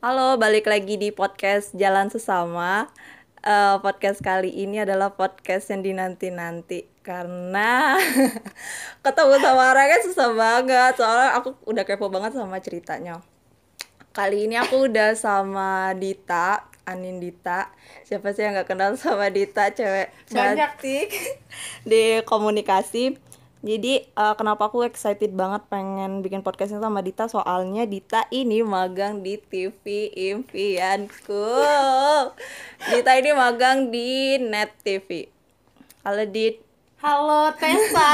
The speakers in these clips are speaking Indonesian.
Halo, balik lagi di podcast Jalan Sesama. Uh, podcast kali ini adalah podcast yang dinanti-nanti karena ketemu sama orangnya susah banget. Soalnya aku udah kepo banget sama ceritanya. Kali ini aku udah sama Dita, Anin Dita. Siapa sih yang nggak kenal sama Dita, cewek Banyak. cantik di komunikasi. Jadi uh, kenapa aku excited banget pengen bikin podcastnya sama Dita soalnya Dita ini magang di TV impianku. Dita ini magang di Net TV. Halo Dit. Halo Tessa.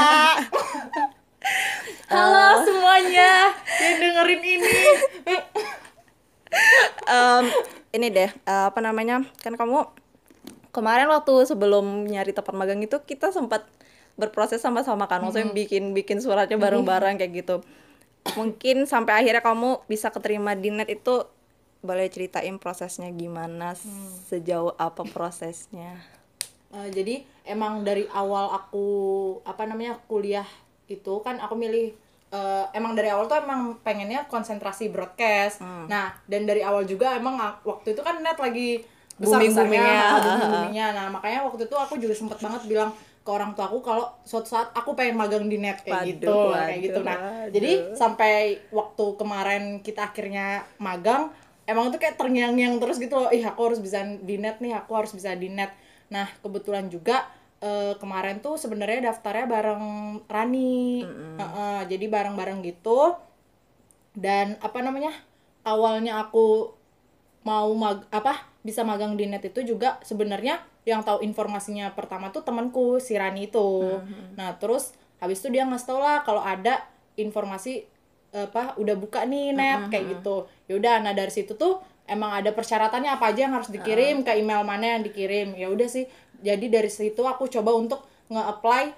Halo semuanya yang dengerin ini. Em, ini deh uh, apa namanya kan kamu kemarin waktu sebelum nyari tempat magang itu kita sempat berproses sama-sama kan. Maksudnya bikin bikin suratnya bareng-bareng kayak gitu. Mungkin sampai akhirnya kamu bisa keterima di net itu boleh ceritain prosesnya gimana sejauh apa prosesnya? Eh, jadi emang dari awal aku apa namanya kuliah itu kan aku milih eh, emang dari awal tuh emang pengennya konsentrasi broadcast. Nah dan dari awal juga emang waktu itu kan net lagi besar Booming-boomingnya. booming-boomingnya. Nah makanya waktu itu aku juga sempet banget bilang ke orang tua aku kalau suatu saat aku pengen magang di net kayak Waduh, gitu kayak waduh, gitu. Nah waduh. jadi sampai waktu kemarin kita akhirnya magang emang itu kayak terngiang-ngiang terus gitu loh. Ih aku harus bisa di net nih aku harus bisa di net. Nah kebetulan juga eh, kemarin tuh sebenarnya daftarnya bareng Rani. Heeh, jadi bareng-bareng gitu. Dan apa namanya awalnya aku mau mag apa bisa magang di net itu juga sebenarnya yang tahu informasinya pertama tuh temanku si Rani itu. Nah terus habis itu dia ngasih tau lah kalau ada informasi apa udah buka nih net kayak gitu. Yaudah nah dari situ tuh emang ada persyaratannya apa aja yang harus dikirim ke email mana yang dikirim. Ya udah sih jadi dari situ aku coba untuk nge-apply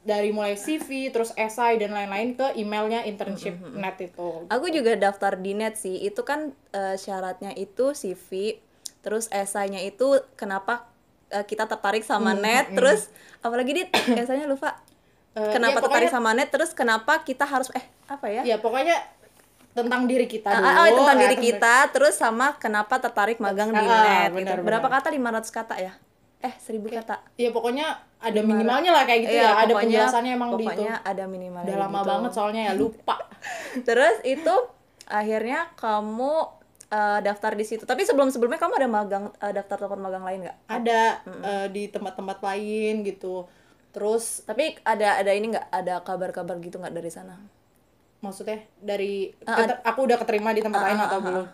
dari mulai CV terus esai dan lain-lain ke emailnya internship net itu. Aku juga daftar di net sih. Itu kan eh, syaratnya itu CV terus esainya itu kenapa eh, kita tertarik sama net terus apalagi dit? Esainya lupa. Eh, kenapa ya, tertarik pokoknya- sama net? Terus kenapa kita harus eh apa ya? Ya pokoknya tentang diri kita dulu Ah, oh, tentang ya, diri kita terus sama kenapa tertarik magang di Ah, net gitu. benar, berapa benar. kata? 500 kata ya? Eh 1000 kata. Ya pokoknya ada minimalnya lah kayak gitu Iya, ya. Ada pokoknya- penjelasannya emang di itu. pokoknya ada minimal udah lama banget soalnya ya lupa. Terus itu akhirnya kamu eh, daftar di situ. Tapi sebelum sebelumnya kamu ada magang eh, daftar tempat magang lain nggak? Ada eh, di tempat-tempat lain gitu. Terus tapi ada ada ini nggak? Ada kabar-kabar gitu nggak dari sana? Maksudnya dari Ah, keter- aku udah keterima di tempat lain atau belum?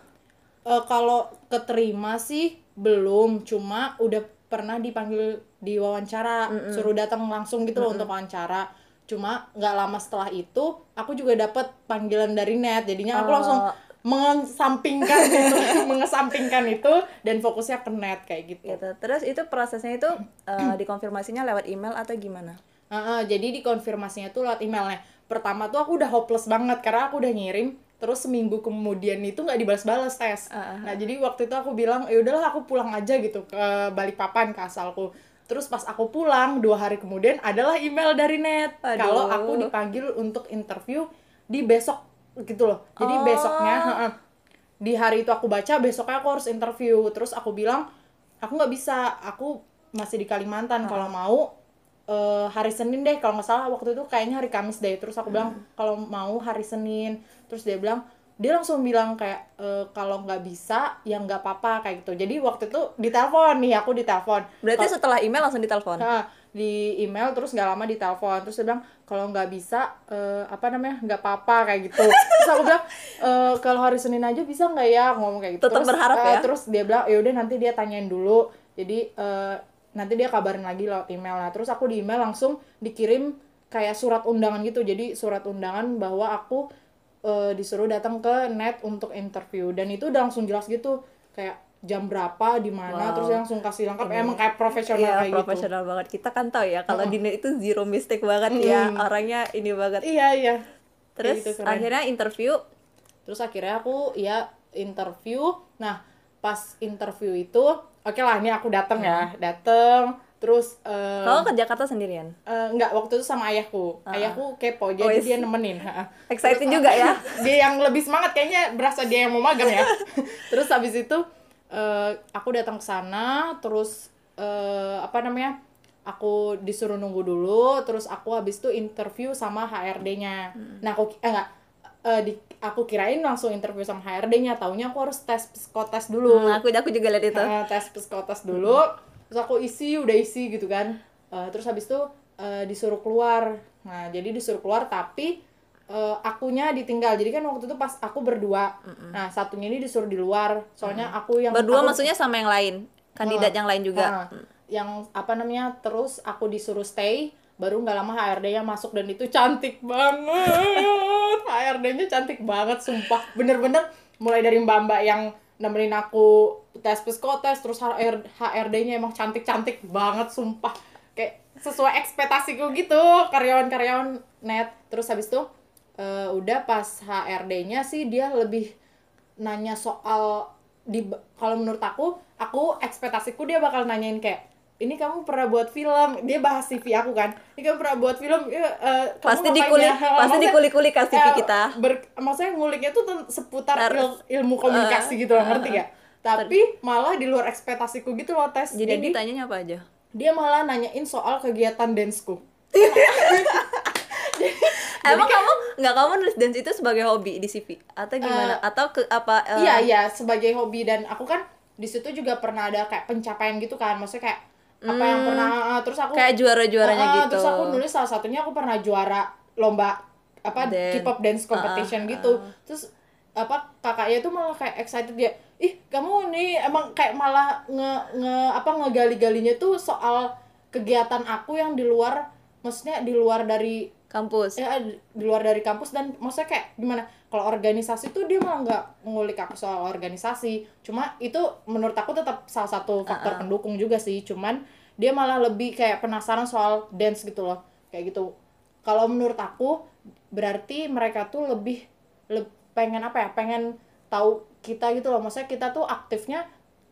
Eh, kalau keterima sih belum. Cuma udah pernah dipanggil di wawancara suruh datang langsung gitu loh untuk wawancara. Cuma nggak lama setelah itu aku juga dapat panggilan dari net. Jadinya aku langsung mengesampingkan itu mengesampingkan itu dan fokusnya ke net kayak gitu gitu terus itu prosesnya itu eh, dikonfirmasinya lewat email atau gimana Heeh, jadi dikonfirmasinya tuh lewat emailnya. Pertama tuh aku udah hopeless banget karena aku udah ngirim, terus seminggu kemudian itu nggak dibalas-balas tes. Nah jadi waktu itu aku bilang, ya udahlah aku pulang aja gitu ke Balikpapan ke asalku. Terus pas aku pulang dua hari kemudian adalah email dari net kalau aku dipanggil untuk interview di besok gitu loh. Jadi besoknya, heeh, di hari itu aku baca besoknya aku harus interview. Terus aku bilang aku nggak bisa, aku masih di Kalimantan. Kalau mau eh, hari Senin deh. Kalau nggak salah waktu itu kayaknya hari Kamis deh. Terus aku bilang kalau mau hari Senin. Terus dia bilang dia langsung bilang kayak e, kalau nggak bisa ya nggak apa-apa. Kayak gitu. Jadi waktu itu ditelepon nih aku ditelepon. Berarti setelah email langsung ditelepon? Nah, di email terus nggak lama ditelepon. Terus dia bilang kalau nggak bisa eh, apa namanya nggak apa-apa kayak gitu. Terus aku bilang "Eh, kalau hari Senin aja bisa nggak ya? Ngomong kayak gitu. Tetap Terus, berharap eh, ya? terus dia bilang ya udah nanti dia tanyain dulu. Jadi eh, nanti dia kabarin lagi lewat email. Nah terus aku di email langsung dikirim kayak surat undangan gitu. Jadi surat undangan bahwa aku eh, disuruh datang ke net untuk interview. Dan itu udah langsung jelas gitu. Kayak jam berapa di mana Wow. terus langsung kasih lengkap emang kayak profesional Iya, kayak gitu profesional banget. Kita kan tahu ya kalau di net itu zero mistake banget ya. Orangnya ini banget. Iya iya. Terus gitu, keren. akhirnya interview Terus akhirnya aku ya interview. Nah pas interview itu, oke lah ini aku dateng ya, dateng. terus eh, Kamu ke Jakarta sendirian? eh, enggak waktu itu sama ayahku ayahku kepo jadi. Oh, is- dia nemenin. Excited juga ya? dia yang lebih semangat kayaknya berasa dia yang mau magang ya terus habis itu eh, aku datang ke sana terus eh, apa namanya aku disuruh nunggu dulu terus aku habis itu interview sama HRD-nya nah aku eh, enggak eh, di, aku kirain langsung interview sama HRD-nya taunya aku harus tes psikotes dulu. Hmm, aku aku juga lihat itu. Eh, tes psikotes dulu terus aku isi udah isi gitu kan. Eh, terus habis itu eh, disuruh keluar. Nah jadi disuruh keluar tapi eh, akunya ditinggal. Jadi kan waktu itu pas aku berdua. Nah satunya ini disuruh di luar. Soalnya aku yang Berdua aku- maksudnya sama yang lain, kandidat yang lain juga. Nah, yang apa namanya terus aku disuruh stay baru nggak lama HRD-nya masuk dan itu cantik banget. HRD-nya cantik banget sumpah. Bener-bener mulai dari mbak-mbak yang nemenin aku tes psikotes terus HR, HRD-nya emang cantik-cantik banget sumpah. Kayak sesuai ekspektasiku gitu karyawan-karyawan net. Terus habis itu eh, udah pas HRD-nya sih dia lebih nanya soal di kalau menurut aku aku ekspektasiku dia bakal nanyain kayak ini kamu pernah buat film? Dia bahas CV aku kan. Ini kamu pernah buat film? Ya, eh, kamu Pasti ngapain dikulik- ya? pasti dikulik-kulik kan CV eh, kita. ber- maksudnya nguliknya tuh seputar Tar- il- ilmu komunikasi gitu loh ngerti gak tapi malah di luar ekspektasiku gitu loh tes Jadi, jadi ditanyanya apa aja? dia malah nanyain soal kegiatan danceku Emang kamu nggak kamu nulis dance itu sebagai hobi di CV atau gimana? Atau ke apa? eh, Iya iya sebagai hobi dan aku kan di situ juga pernah ada kayak pencapaian gitu kan maksudnya kayak apa yang pernah ah, terus aku Hmm. Kayak juara-juaranya Ah, gitu. terus aku nulis salah satunya aku pernah juara lomba apa Dan- K-pop dance competition Ah, ah, gitu terus apa kakaknya tuh malah kayak excited dia ih kamu nih emang kayak malah nge, nge apa ngegali-galinya tuh soal kegiatan aku yang di luar maksudnya di luar dari kampus. ya di luar dari kampus dan maksudnya kayak gimana? Kalau organisasi tuh dia malah nggak ngulik aku soal organisasi. Cuma itu menurut aku tetap salah satu faktor pendukung juga sih. Cuman dia malah lebih kayak penasaran soal dance gitu loh. Kayak gitu. Kalau menurut aku berarti mereka tuh lebih le- pengen apa ya? Pengen tahu kita gitu loh. Maksudnya kita tuh aktifnya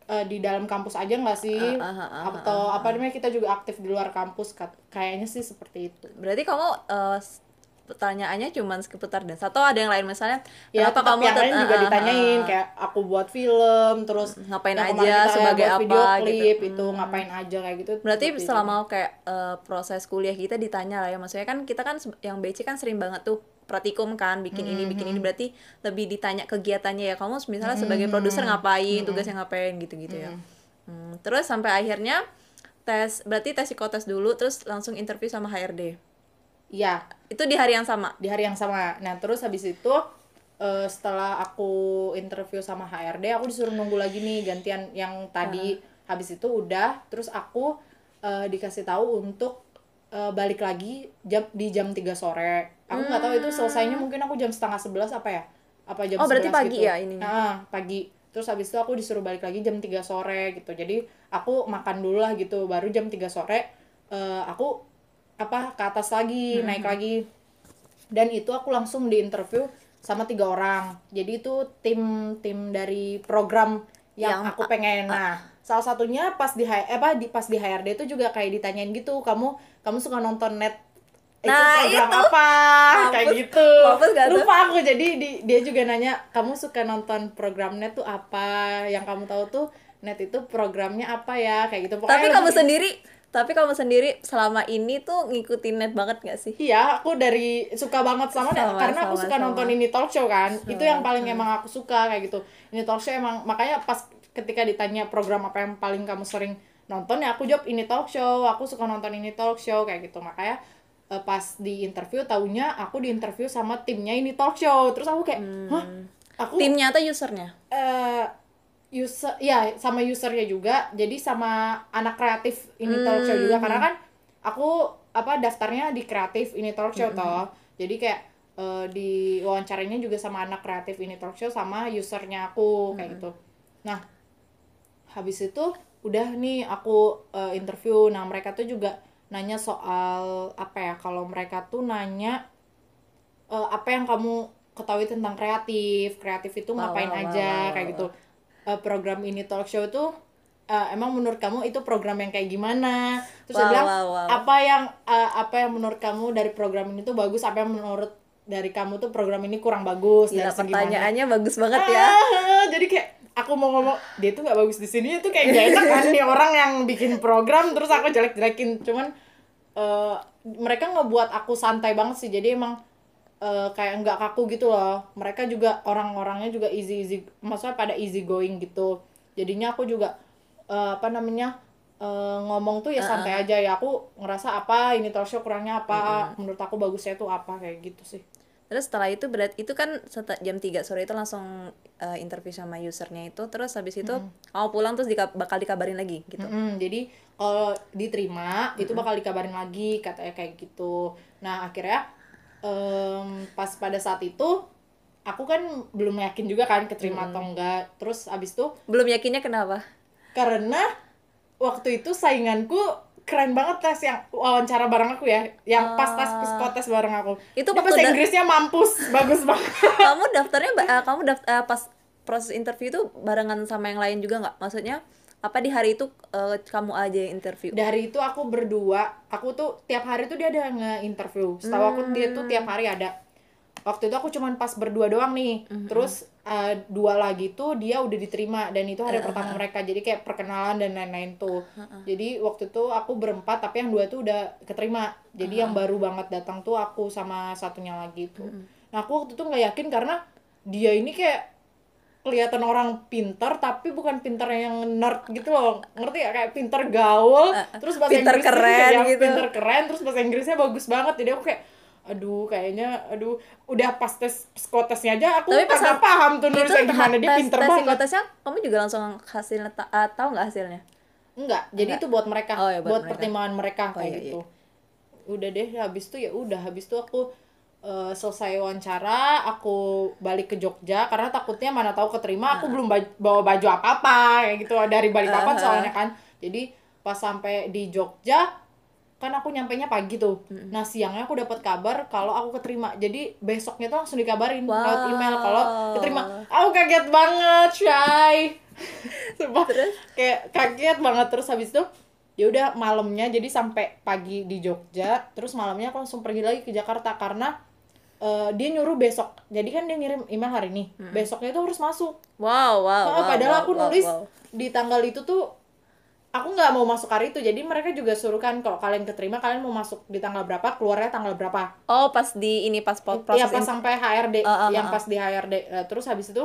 eh, di dalam kampus aja nggak sih Ah, ah, ah, ah, atau apa namanya kita juga aktif di luar kampus Kat- kayaknya sih seperti itu Berarti kamu eh, s- pertanyaannya cuma seputar dance atau ada yang lain misalnya ya kenapa tetap kamu yang lain juga ah, ah, ditanyain ah. kayak aku buat film terus Ngapain yang aja, sebagai apa, video gitu. klip itu ngapain aja kayak gitu Berarti seperti itu. selama kayak eh, proses kuliah kita ditanya lah ya, maksudnya kan kita kan yang BC kan sering banget tuh praktikum kan bikin ini bikin ini. Berarti lebih ditanya kegiatannya ya kamu misalnya sebagai produser ngapain tugasnya ngapain gitu-gitu ya. Hmm, terus sampai akhirnya tes berarti tes psikotes dulu terus langsung interview sama HRD. Iya. Itu di hari yang sama. di hari yang sama. Nah terus habis itu eh, setelah aku interview sama HRD aku disuruh nunggu lagi nih gantian yang tadi. Habis itu udah terus aku eh, dikasih tahu untuk eh, balik lagi jam di jam 3 sore aku nggak tahu itu selesainya mungkin aku jam setengah sebelas apa ya? Apa jam Oh, berarti 11 pagi gitu. ya ininya? Ah, pagi. Terus habis itu aku disuruh balik lagi jam 3 sore gitu. Jadi aku makan dulu lah gitu. Baru jam 3 sore eh, aku apa ke atas lagi Hmm. naik lagi. Dan itu aku langsung di interview sama tiga orang. Jadi itu tim tim dari program yang, Yang- aku pengen. Nah salah satunya pas di eh, apa di pas di HRD itu juga kayak ditanyain gitu kamu kamu suka nonton net Nah, program itu. apa kayak Mampus. gitu Mampus gak tuh? lupa aku jadi di, dia juga nanya kamu suka nonton program net tuh apa yang kamu tahu tuh net itu programnya apa ya kayak gitu Tapi Pokoknya kamu lebih- sendiri, tapi kamu sendiri selama ini tuh ngikutin net banget gak sih? Iya, aku dari suka banget sama, net, Sama, karena aku sama, suka sama. nonton ini talk show kan. itu yang paling emang aku suka kayak gitu. Ini talk show emang makanya pas ketika ditanya program apa yang paling kamu sering nonton ya aku jawab ini talk show. Aku suka nonton ini talk show kayak gitu. Makanya eh, pas di interview taunya aku di interview sama timnya ini talk show. Terus aku kayak, "Hah? Aku Timnya atau usernya? eh user ya sama usernya juga. Jadi sama anak kreatif ini talk show juga. Karena kan aku apa daftarnya di kreatif ini talk show toh. Jadi kayak eh, di wawancaranya juga sama anak kreatif ini talk show sama usernya aku kayak gitu. Nah habis itu udah nih aku eh, interview. Nah mereka tuh juga nanya soal apa ya kalau mereka tuh nanya eh, apa yang kamu ketahui tentang kreatif kreatif itu ngapain aja kayak wah, gitu Eh, program ini talk show itu "Eh, emang menurut kamu itu program yang kayak gimana terus dia Wow, bilang wow, wow. apa yang eh, apa yang menurut kamu dari program ini tuh bagus apa yang menurut dari kamu tuh program ini kurang bagus Gila dari segi mana?" pertanyaannya bagus banget ya. Ah, jadi kayak aku mau ngomong dia tuh nggak bagus di sini itu kayak gak enak kan nih orang yang bikin program terus aku jelek-jelekin cuman eh, mereka ngebuat aku santai banget sih. Jadi emang eh, kayak nggak kaku gitu loh. Mereka juga orang-orangnya juga easy easy maksudnya pada easy going gitu. Jadinya aku juga eh, apa namanya eh, ngomong tuh ya santai aja ya. Aku ngerasa apa ini talk show kurangnya apa menurut aku bagusnya tuh apa kayak gitu sih. Terus setelah itu berarti itu kan jam 3 sore itu langsung eh, interview sama usernya itu. Terus habis itu kamu pulang terus dika- bakal dikabarin lagi gitu. Mm-mm, jadi kalau diterima itu bakal dikabarin lagi katanya kayak gitu. Nah akhirnya em, pas pada saat itu aku kan belum yakin juga kan keterima atau enggak. Terus abis itu Belum yakinnya kenapa? karena waktu itu sainganku keren banget tes yang wawancara bareng aku ya, yang pas tes psikotes bareng aku. Itu Dia bahasa Inggrisnya mampus, bagus banget. kamu daftarnya eh, kamu daft eh, pas proses interview itu barengan sama yang lain juga nggak? Maksudnya apa di hari itu eh, kamu aja yang interview? dari itu aku berdua aku tuh tiap hari tuh dia ada nge-interview. Setahu aku dia tuh tiap hari ada. Waktu itu aku cuman pas berdua doang nih. Terus uh, dua lagi tuh dia udah diterima dan itu hari pertama mereka. Jadi kayak perkenalan dan lain-lain tuh. Jadi waktu itu aku berempat tapi yang dua tuh udah keterima. Jadi yang baru banget datang tuh aku sama satunya lagi tuh. Nah aku waktu itu nggak yakin karena dia ini kayak kelihatan orang pinter tapi bukan pinter yang nerd gitu loh. Ngerti ya kayak pinter gaul terus bahasa pinter Inggrisnya keren yang gitu. pinter keren terus bahasa Inggrisnya bagus banget. Jadi aku kayak aduh kayaknya aduh udah pas tes psikotesnya aja aku Tapi pas paham tuh nulisnya gimana dia tes- pinter tes banget. psikotesnya kamu juga langsung hasilnya ta- eh, tahu nggak hasilnya? enggak jadi itu buat mereka Oh, ya, buat buat, mereka. pertimbangan mereka Oh, kayak iya, gitu. Udah deh habis itu ya udah habis itu aku eh, selesai wawancara aku balik ke Jogja karena takutnya mana tahu keterima aku belum baj- bawa baju apa apa kayak gitu dari Balikpapan soalnya kan. Jadi pas sampai di Jogja kan aku nyampe nya pagi tuh. Nah siangnya aku dapat kabar kalau aku keterima. Jadi besoknya tuh langsung dikabarin lewat email kalau keterima. Aku kaget banget Shay Sumpah, kayak kaget banget. Terus habis itu ya udah malamnya jadi sampai pagi di Jogja terus malamnya aku langsung pergi lagi ke Jakarta. Karena eh, dia nyuruh besok. Jadi kan dia ngirim email hari ini. Besoknya tuh harus masuk. Wow, wow. Ah, wow, padahal wow, aku wow, nulis wow. di tanggal itu tuh aku nggak mau masuk hari itu. Jadi mereka juga suruh kan kalau kalian keterima kalian mau masuk di tanggal berapa keluarnya tanggal berapa. Oh, pas di ini pas Iya proses pas in- sampai HRD Ah, ah, yang ah, pas di HRD Eh, terus habis itu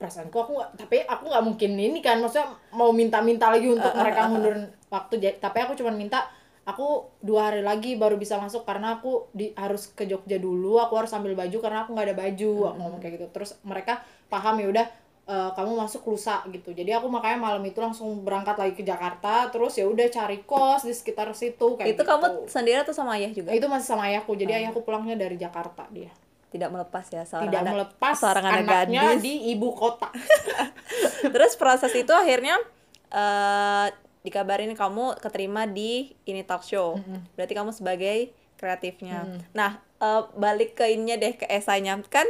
perasaanku aku nggak tapi aku nggak mungkin ini kan. Maksudnya mau minta-minta lagi untuk mereka mundurin waktu. Tapi aku cuma minta aku dua hari lagi baru bisa masuk karena aku di harus ke Jogja dulu aku harus ambil baju karena aku nggak ada baju aku ngomong kayak gitu terus mereka paham ya udah eh, kamu masuk lusa gitu jadi aku makanya malam itu langsung berangkat lagi ke Jakarta terus ya udah cari kos di sekitar situ kayak itu gitu. kamu sendiri atau sama ayah juga? itu masih sama ayahku jadi ayahku pulangnya dari Jakarta dia Tidak melepas ya seorang tidak anak- melepas seorang anak anaknya gadis. di ibu kota. Terus proses itu akhirnya eh dikabarin kamu keterima di ini talk show. Berarti kamu sebagai kreatifnya. Nah, eh, balik ke ininya deh ke esainya. Kan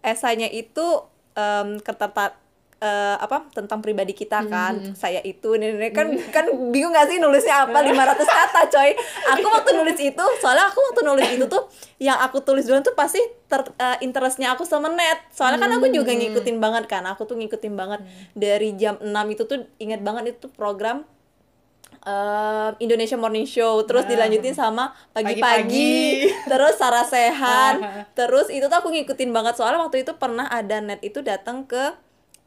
esainya itu em keterta- eh, apa tentang pribadi kita kan. Saya itu ini, ini. kan kan bingung gak sih nulisnya apa 500 kata, coy. Aku waktu nulis itu, soalnya aku waktu nulis itu tuh yang aku tulis duluan tuh pasti ter, eh, interestnya aku sama net. Soalnya kan aku juga ngikutin banget kan. Aku tuh ngikutin banget dari jam 6 itu tuh inget banget itu program eh, Indonesia Morning Show terus dilanjutin sama pagi-pagi terus Sarah Sehan terus itu tuh aku ngikutin banget soalnya waktu itu pernah ada net itu datang ke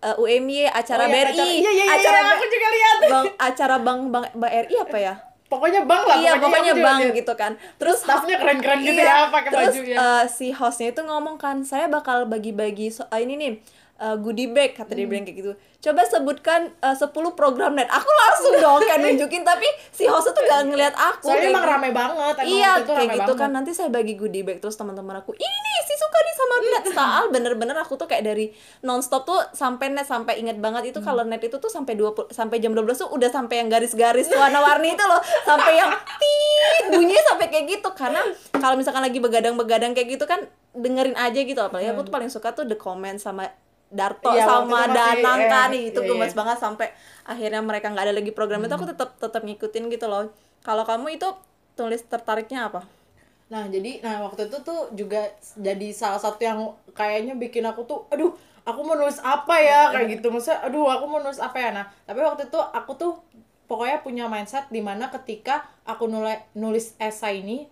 eh, UMY acara Oh, iya, BRI acara- iya, iya, iya, acara iya, aku juga lihat. bang acara bang bang BRI apa ya Pokoknya bang lah. iya pokoknya juga bang lihat. gitu kan terus Staffnya keren-keren gitu Iya, ya, pakai terus bajunya. eh, si hostnya itu ngomong kan saya bakal bagi-bagi so- eh, ini nih eh, goodie bag kata Hmm. dia bilang kayak gitu coba sebutkan eh, 10 program net aku langsung dong kan nunjukin tapi si hostnya tuh gak ngeliat aku Soalnya emang gitu. rame banget. Emang iya itu kayak gitu kan nanti saya bagi goodie bag terus teman-teman aku ini nih si suka nih sama net soal bener-bener aku tuh kayak dari nonstop tuh sampai net sampai inget banget itu Hmm. kalau net itu tuh sampai 20 sampai jam 12 tuh udah sampai yang garis-garis warna-warni itu loh sampai yang tit bunyinya sampai kayak gitu karena kalau misalkan lagi begadang-begadang kayak gitu kan dengerin aja gitu apalagi aku tuh Hmm. paling suka tuh the comment sama Darto Iya, waktu sama Danang eh, kan itu iya, gemes iya. banget sampai akhirnya mereka nggak ada lagi program itu aku tetap tetap ngikutin gitu loh kalau kamu itu tulis tertariknya apa Nah, jadi nah waktu itu tuh juga jadi salah satu yang kayaknya bikin aku tuh aduh, aku mau nulis apa ya kayak gitu. Maksudnya aduh, aku mau nulis apa ya. Nah, tapi waktu itu aku tuh pokoknya punya mindset di mana ketika aku nulis nulis esai ini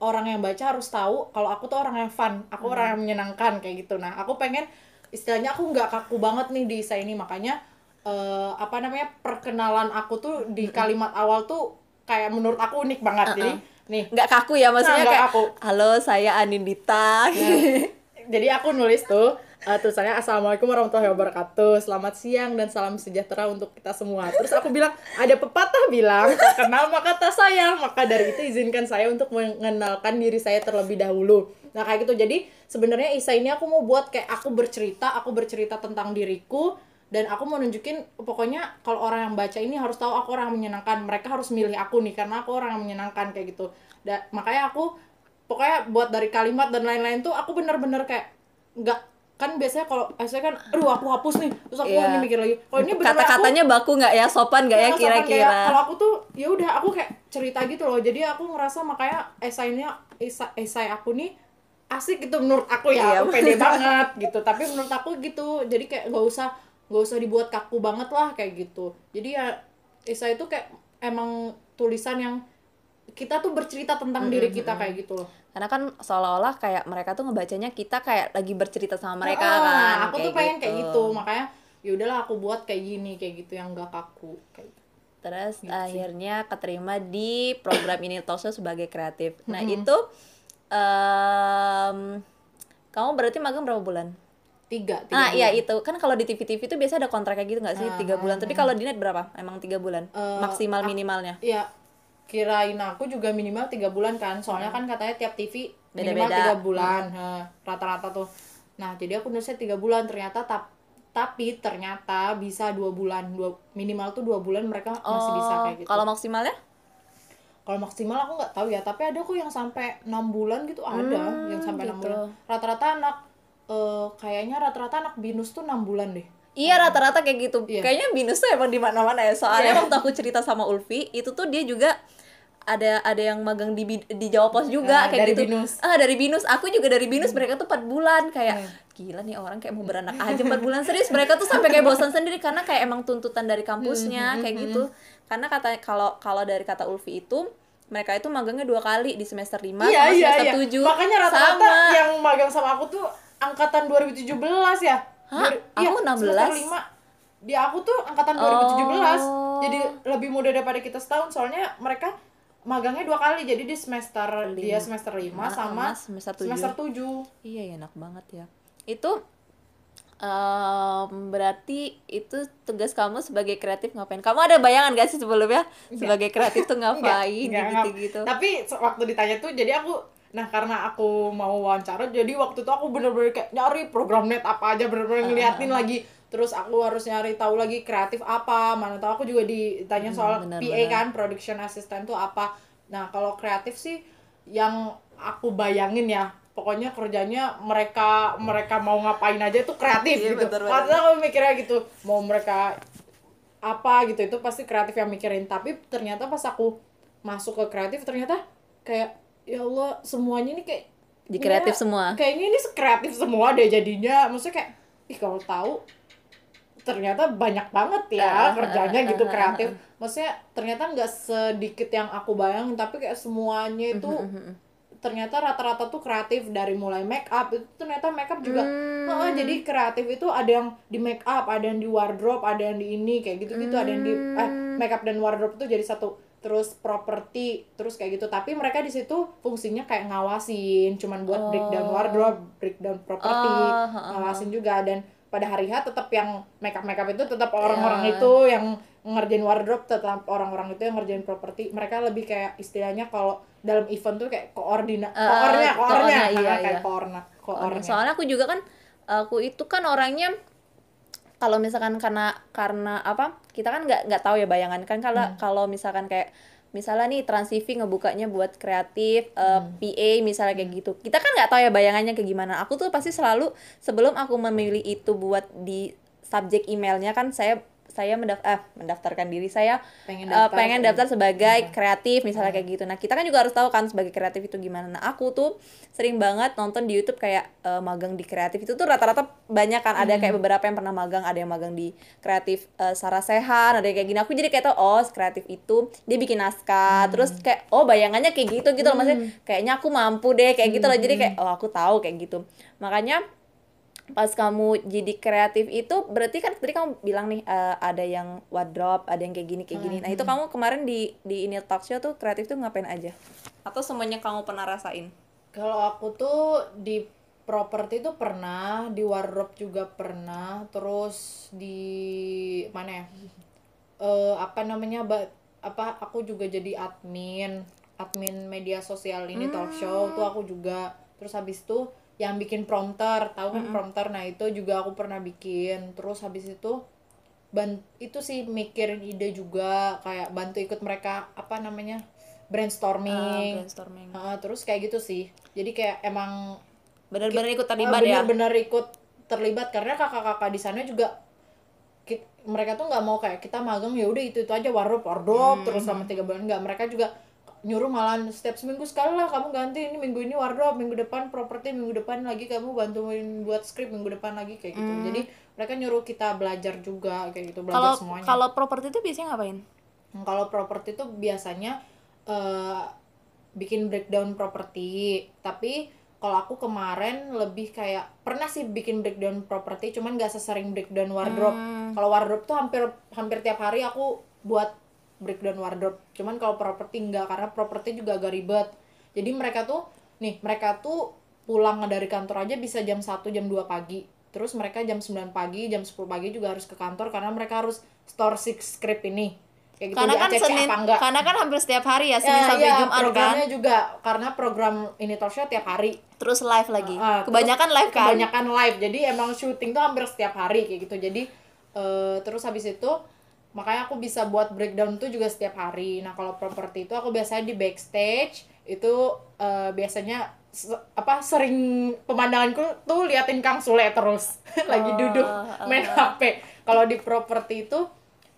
orang yang baca harus tahu kalau aku tuh orang yang fun, aku orang yang menyenangkan kayak gitu. Nah, aku pengen istilahnya aku nggak kaku banget nih di esai ini. Makanya eh, apa namanya perkenalan aku tuh di kalimat awal tuh kayak menurut aku unik banget. Jadi nih. Nggak kaku ya maksudnya Nah, kayak kaku. halo saya Anindita. Jadi aku nulis tuh uh, tulisannya assalamualaikum warahmatullahi wabarakatuh. Selamat siang dan salam sejahtera untuk kita semua. Terus aku bilang ada pepatah bilang tak kenal maka tak sayang. Maka dari itu izinkan saya untuk mengenalkan diri saya terlebih dahulu nah kayak gitu. Jadi sebenarnya Isa ini aku mau buat kayak aku bercerita aku bercerita tentang diriku dan aku mau nunjukin pokoknya kalau orang yang baca ini harus tahu aku orang yang menyenangkan. Mereka harus milih aku nih karena aku orang yang menyenangkan kayak gitu. Dan makanya aku pokoknya buat dari kalimat dan lain-lain tuh aku bener-bener kayak nggak kan biasanya kalau saya kan aduh aku hapus nih. Terus aku Iya. ini mikir lagi kalau ini bener kata-katanya baku nggak ya? Sopan nggak ya? Kayak, kira-kira. kalau aku tuh ya udah aku kayak cerita gitu loh. Jadi aku ngerasa makanya esainya esai, esai aku nih asik gitu menurut aku ya Iya. aku pede banget gitu. Tapi menurut aku gitu jadi kayak nggak usah nggak usah dibuat kaku banget lah kayak gitu. Jadi ya esai itu kayak emang tulisan yang kita tuh bercerita tentang diri kita kayak gitu loh. Karena kan seolah-olah kayak mereka tuh ngebacanya kita kayak lagi bercerita sama mereka Ah, kan aku tuh pengen kayak gitu. makanya ya udahlah aku buat kayak gini kayak gitu yang gak kaku kayak gitu. terus akhirnya keterima di program ini Talkshow sebagai kreatif. Nah itu em, kamu berarti magang berapa bulan tiga tiga Nah, iya itu kan kalau di TV-TV itu biasa ada kontrak kayak gitu nggak sih tiga bulan. Tapi kalau di net berapa? Emang tiga bulan Eh, maksimal minimalnya. Iya, kirain aku juga minimal tiga bulan kan, soalnya kan katanya tiap TV minimal Beda-beda. tiga bulan, Nah, rata-rata tuh. Nah, jadi aku nulisnya tiga bulan, ternyata tap, tapi ternyata bisa dua bulan, dua minimal tuh dua bulan mereka masih bisa kayak gitu. Oh, Kalau maksimalnya? Kalau maksimal aku nggak tahu ya, tapi ada kok yang sampai enam bulan gitu ada, yang sampai enam gitu. bulan. Rata-rata anak, eh, kayaknya rata-rata anak binus tuh enam bulan deh. Iya rata-rata kayak gitu. Iya. Kayaknya binus tuh emang di mana-mana ya. Soalnya Iya. waktu aku cerita sama Ulfi, itu tuh dia juga ada ada yang magang di di Jawa Pos juga Ah, kayak dari gitu. Binus. Ah dari binus. Aku juga dari binus. Mereka tuh 4 bulan kayak gila nih orang kayak mau beranak aja 4 bulan serius. Mereka tuh sampai kayak bosan sendiri karena kayak emang tuntutan dari kampusnya kayak gitu. Karena kata kalau kalau dari kata Ulfi itu mereka itu magangnya dua kali di semester 5 iya sama iya semester iya 7 makanya rata-rata yang magang sama aku tuh angkatan 2017 ya Hah? Dari- Aku 16. semester lima. di aku tuh angkatan 2017 Oh. jadi lebih muda daripada kita setahun soalnya mereka magangnya dua kali jadi di semester dia semester 5 sama sama semester tujuh. semester 7 Iya enak banget ya. Itu em, berarti itu tugas kamu sebagai kreatif ngapain? Kamu ada bayangan gak sih sebelumnya sebagai kreatif tuh ngapain gitu-gitu? Tapi waktu ditanya tuh jadi aku nah karena aku mau wawancara jadi waktu itu aku bener-bener kayak nyari program net apa aja bener-bener ngeliatin lagi terus aku harus nyari tahu lagi kreatif apa mana tahu aku juga ditanya soal bener, PA bener. kan production assistant tuh apa nah kalau kreatif sih yang aku bayangin ya pokoknya kerjanya mereka mereka mau ngapain aja itu kreatif Iya, gitu. Padahal aku mikirnya gitu mau mereka apa gitu itu pasti kreatif yang mikirin tapi ternyata pas aku masuk ke kreatif ternyata kayak ya Allah semuanya ini kayak Di kreatif ya, semua. kayaknya ini kreatif semua deh jadinya maksudnya kayak ih kalau tahu ternyata banyak banget ya Ah, kerjanya ah, gitu ah, kreatif. maksudnya ternyata nggak sedikit yang aku bayangin tapi kayak semuanya itu Mm-hmm, ternyata rata-rata tuh kreatif dari mulai make up. Itu ternyata make up juga Hmm. Heeh, jadi kreatif itu ada yang di make up ada yang di wardrobe ada yang di ini kayak gitu gitu ada yang di eh Hmm. make up dan wardrobe itu jadi satu. Terus properti terus kayak gitu. Tapi mereka di situ fungsinya kayak ngawasin cuman buat breakdown wardrobe breakdown properti Oh, ngawasin juga. Dan pada hari H tetap yang make up make up itu tetap orang-orang Ya. itu yang ngerjain wardrobe tetap orang-orang itu yang ngerjain properti mereka lebih kayak istilahnya kalau dalam event tuh kayak koordina Eh, koornya koornya iya, Nah, kayak iya. koorna koornya Soalnya aku juga kan aku itu kan orangnya kalau misalkan karena karena apa kita kan nggak nggak tahu ya bayangan kan kalau Hmm. kalau misalkan kayak misalnya nih Transtv ngebukanya buat kreatif eh, Hmm. PA misalnya kayak gitu. Kita kan nggak tahu ya bayangannya kayak gimana. Aku tuh pasti selalu sebelum aku memilih itu buat di subjek emailnya kan saya saya mendaf eh, mendaftarkan diri saya Pengen eh, daftar pengen ke- daftar sebagai kreatif misalnya kayak gitu. Nah kita kan juga harus tahu kan sebagai kreatif itu gimana. Nah aku tuh sering banget nonton di YouTube kayak eh, magang di kreatif. Itu tuh rata-rata banyak kan. Ada kayak beberapa yang pernah magang ada yang magang di kreatif eh, Sarasehan ada yang kayak gini. Aku jadi kayak tau oh kreatif itu dia bikin naskah. Terus kayak oh bayangannya kayak gitu gitu loh. Maksudnya kayaknya aku mampu deh kayak gitu loh. Jadi kayak oh aku tahu kayak gitu. Makanya pas kamu jadi kreatif itu berarti kan tadi kamu bilang nih eh, ada yang wardrobe ada yang kayak gini kayak gini nah itu kamu kemarin di di ini talk show tuh kreatif tuh ngapain aja atau semuanya kamu pernah rasain Kalau aku tuh di properti tuh pernah, di wardrobe juga pernah, terus di mana ya? Eh apa namanya? Ba, apa aku juga jadi admin, admin media sosial ini talk show tuh aku juga. Terus habis itu yang bikin prompter, tahu kan prompter? Nah, itu juga aku pernah bikin. Terus habis itu ban itu sih mikirin ide juga kayak bantu ikut mereka apa namanya? brainstorming. brainstorming Ah, terus kayak gitu sih jadi kayak emang benar-benar ikut ah, terlibat ya bener-bener ikut terlibat karena kakak-kakak di sana juga ki- mereka tuh nggak mau kayak kita magang ya udah itu itu aja wardrobe wardrobe Hmm. terus selama tiga bulan nggak mereka juga nyuruh malah setiap seminggu sekali lah kamu ganti ini minggu ini wardrobe minggu depan properti minggu depan lagi kamu bantuin buat skrip minggu depan lagi kayak gitu. Jadi mereka nyuruh kita belajar juga kayak gitu belajar Hmm. kalau semuanya. kalau properti itu biasanya ngapain? Hmm, Kalau properti itu biasanya eh, bikin breakdown properti, tapi kalau aku kemarin lebih kayak pernah sih bikin breakdown properti, cuman gak sesering breakdown wardrobe. Kalau wardrobe tuh hampir hampir tiap hari aku buat breakdown wardrobe. Cuman kalau properti enggak karena properti juga agak ribet. Jadi mereka tuh nih, mereka tuh pulang dari kantor aja bisa jam 1 jam 2 pagi. Terus mereka jam 9 pagi, jam 10 pagi juga harus ke kantor karena mereka harus store six script ini. Kayak gitu karena kan ACC Senin apa enggak. karena kan hampir setiap hari ya Senin Ya, sampai iya, Jumat kan programnya juga karena program ini talk show tiap hari. terus live lagi Ah, kebanyakan terus live kan Kebanyakan live. Jadi emang syuting tuh hampir setiap hari kayak gitu. Jadi eh, terus habis itu makanya aku bisa buat breakdown tuh juga setiap hari. Nah, kalau properti itu aku biasanya di backstage itu eh, biasanya se- apa sering pemandanganku tuh liatin Kang Sule terus. Lagi Oh, duduk main HP. Kalau di properti itu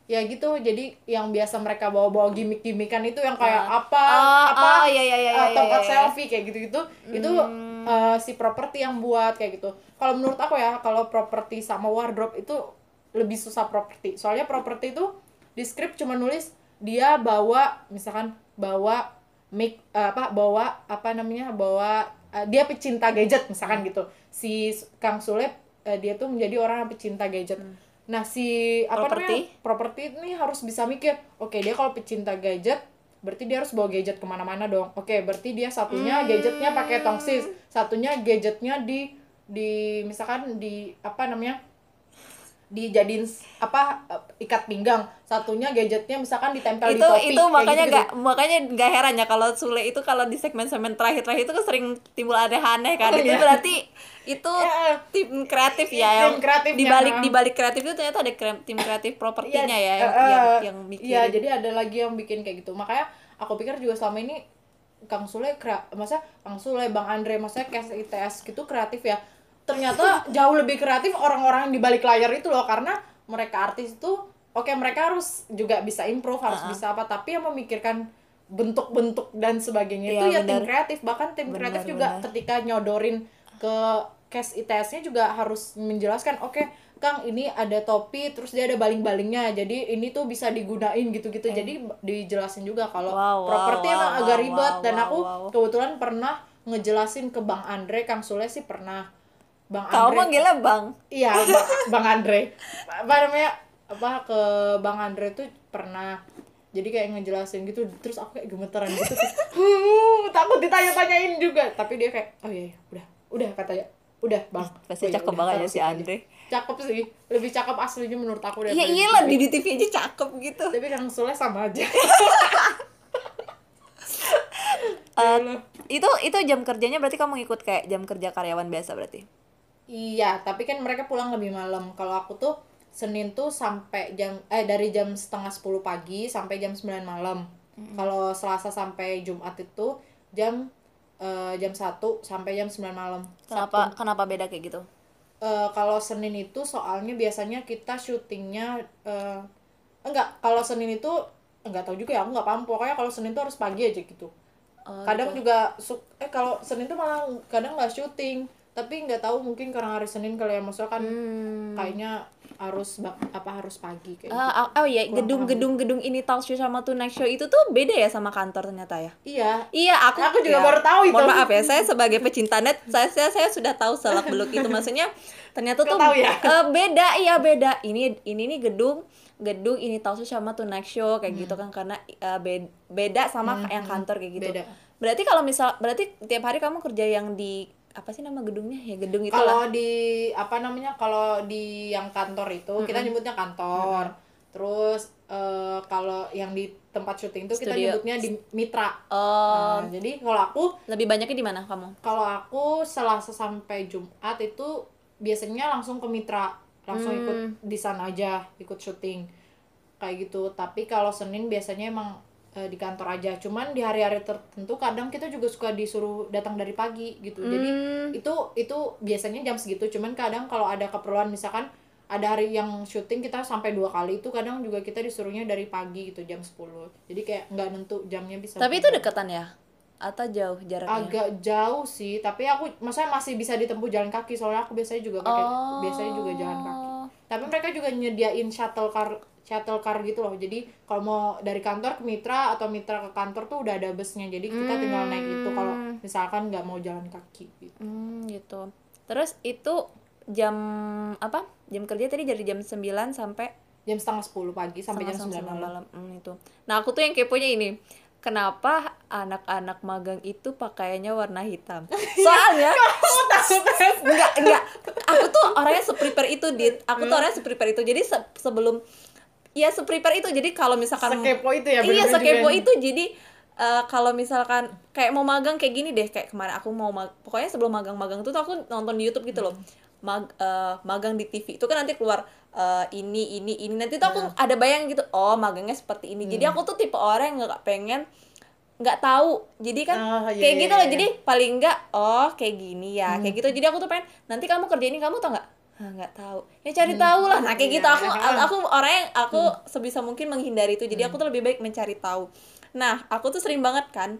ya gitu. Jadi yang biasa mereka bawa-bawa gimmick-gimmickan itu yang kayak apa Oh, oh, apa iya, iya, iya, uh, iya, tempat iya, iya. selfie kayak gitu-gitu. Itu uh, si properti yang buat kayak gitu. Kalau menurut aku ya kalau properti sama wardrobe itu lebih susah properti. Soalnya properti itu di script cuma nulis dia bawa misalkan bawa mic uh, apa bawa apa namanya bawa uh, dia pecinta gadget misalkan gitu. Si Kang Sule uh, dia tuh menjadi orang yang pecinta gadget. Nah si apa Properti? namanya properti ini harus bisa mikir oke dia kalau pecinta gadget berarti dia harus bawa gadget ke mana-mana dong. Oke berarti dia satunya gadgetnya pakai tongsis satunya gadgetnya di di misalkan di apa namanya dijadiin apa eh, ikat pinggang satunya gadgetnya misalkan ditempel di itu topi itu kayak makanya nggak makanya nggak heran ya kalau Sule itu kalau di segmen-segmen terakhir-terakhir itu kan sering timbul aneh-aneh kan Oh, itu iya. berarti itu Ya. tim kreatif ya Tim yang di balik di balik kreatif itu ternyata ada kre- tim kreatif propertinya ya yang, eh, yang yang mikirin jadi ada lagi yang bikin kayak gitu. Makanya aku pikir juga selama ini Kang Sule krea, masa Kang Sule, Bang Andre, maksudnya Kes ITS gitu kreatif ya. Ternyata jauh lebih kreatif orang-orang di balik layar itu loh karena mereka artis itu oke mereka harus juga bisa improve, harus bisa apa, tapi yang memikirkan bentuk-bentuk dan sebagainya Iya, itu ya tim kreatif bahkan tim Benar, kreatif juga benar. ketika nyodorin ke case ITS-nya juga harus menjelaskan oke Kang ini ada topi terus dia ada baling-balingnya jadi ini tuh bisa digunain gitu-gitu jadi dijelasin juga kalau. Wow, wow, properti wow, emang wow, agak ribet wow, dan wow, aku wow. kebetulan pernah ngejelasin ke Bang Andre Kang Sule sih pernah Bang Andre. manggilnya bang. Iya Bang, Bang Andre. Apa namanya? Apa ke Bang Andre tuh pernah. Jadi kayak ngejelasin gitu terus aku kayak gemeteran gitu. Terus, "Huh, takut ditanya-tanyain juga. Tapi dia kayak oh iya, iya udah udah katanya udah bang. Pasti Oh iya, cakep banget ya si aja." Andre. Cakep sih lebih cakep aslinya menurut aku iya daripada di di TV aja cakep gitu. Tapi Kang Sule sama aja. Eh, itu itu jam kerjanya berarti kamu ngikut kayak jam kerja karyawan biasa berarti Iya, tapi kan mereka pulang lebih malam. Kalau aku tuh Senin tuh sampai jam eh dari jam setengah 10 pagi sampai jam 9 malam. kalau Selasa sampai Jumat itu jam eh, jam 1 sampai jam 9 malam. Kenapa kenapa beda kayak gitu? Eh, kalau Senin itu soalnya biasanya kita syutingnya eh, enggak kalau Senin itu enggak tahu juga ya aku nggak paham. Pokoknya kalau Senin itu harus pagi aja gitu. Oh, kadang juga su- eh kalau Senin tuh malah kadang nggak syuting tapi nggak tahu mungkin karena hari Senin kali ya maksudnya kan Hmm. kayaknya harus apa harus pagi kayak gitu. Ah, oh, iya, gedung-gedung gedung ini talk show sama Tonight Show itu tuh beda ya sama kantor ternyata ya. iya Iya, aku Aku juga ya, baru tahu itu. Mohon maaf ya, saya sebagai pecinta net, saya saya, saya sudah tahu selak beluk itu maksudnya ternyata Nggak tuh tahu ya? eh, beda, iya beda. Ini ini nih gedung gedung ini talk show sama Tonight Show kayak gitu kan karena be- beda sama yang kantor kayak gitu. beda. Berarti kalau misal berarti tiap hari kamu kerja yang di apa sih nama gedungnya? Ya gedung itu kalau di apa namanya kalau di yang kantor itu kita nyebutnya kantor. Terus eh, kalau yang di tempat syuting itu kita nyebutnya di mitra. Oh, Nah, jadi kalau aku lebih banyaknya di mana kamu? kalau aku Selasa sampai Jumat itu biasanya langsung ke mitra. Langsung Hmm. ikut di sana aja ikut syuting. Kayak gitu. Tapi kalau Senin biasanya emang eh, di kantor aja cuman di hari-hari tertentu kadang kita juga suka disuruh datang dari pagi gitu jadi Hmm. itu itu biasanya jam segitu cuman kadang kalau ada keperluan misalkan ada hari yang syuting kita sampai dua kali itu kadang juga kita disuruhnya dari pagi gitu jam 10 jadi kayak nggak nentu jamnya bisa Tapi itu deketan ya? Atau jauh jaraknya? agak jauh sih tapi aku maksudnya masih bisa ditempuh jalan kaki soalnya aku biasanya juga pakai Oh. biasanya juga jalan kaki tapi mereka juga nyediain shuttle car shuttle car gitu loh. Jadi kalau mau dari kantor ke mitra atau mitra ke kantor tuh udah ada busnya. Jadi kita tinggal naik itu kalau misalkan nggak mau jalan kaki gitu. Hmm, gitu. Terus itu jam apa? Jam kerja tadi dari jam 9 sampai jam setengah 10 pagi sampai jam setengah 9 sembilan malam. Hmm, itu. Nah, aku tuh yang keponya ini. Kenapa anak-anak magang itu pakaiannya warna hitam? Soalnya enggak enggak aku tuh orangnya seprepare itu dit. Aku tuh orangnya seprepare itu. Jadi se- sebelum ya seprepare itu. Jadi kalau misalkan sekepo itu ya iya sekepo juga. itu. Jadi eh, kalau misalkan kayak mau magang kayak gini deh kayak kemarin aku mau mag- pokoknya sebelum magang-magang tuh, tuh aku nonton di YouTube gitu loh. Mag eh, magang di TV itu kan nanti keluar eh, ini ini ini. Nanti tuh aku ada bayang gitu oh magangnya seperti ini. Jadi aku tuh tipe orang yang nggak pengen nggak tahu. Jadi kan Oh, iya, kayak iya, gitu loh. iya. jadi paling nggak oh kayak gini ya kayak gitu. Jadi aku tuh pengen nanti kamu kerja ini kamu tau nggak nggak tahu. Ya cari tahu lah. Nah kayak Iya, gitu. Aku aku orang yang aku sebisa mungkin menghindari itu. Jadi aku tuh lebih baik mencari tahu. Nah aku tuh sering banget kan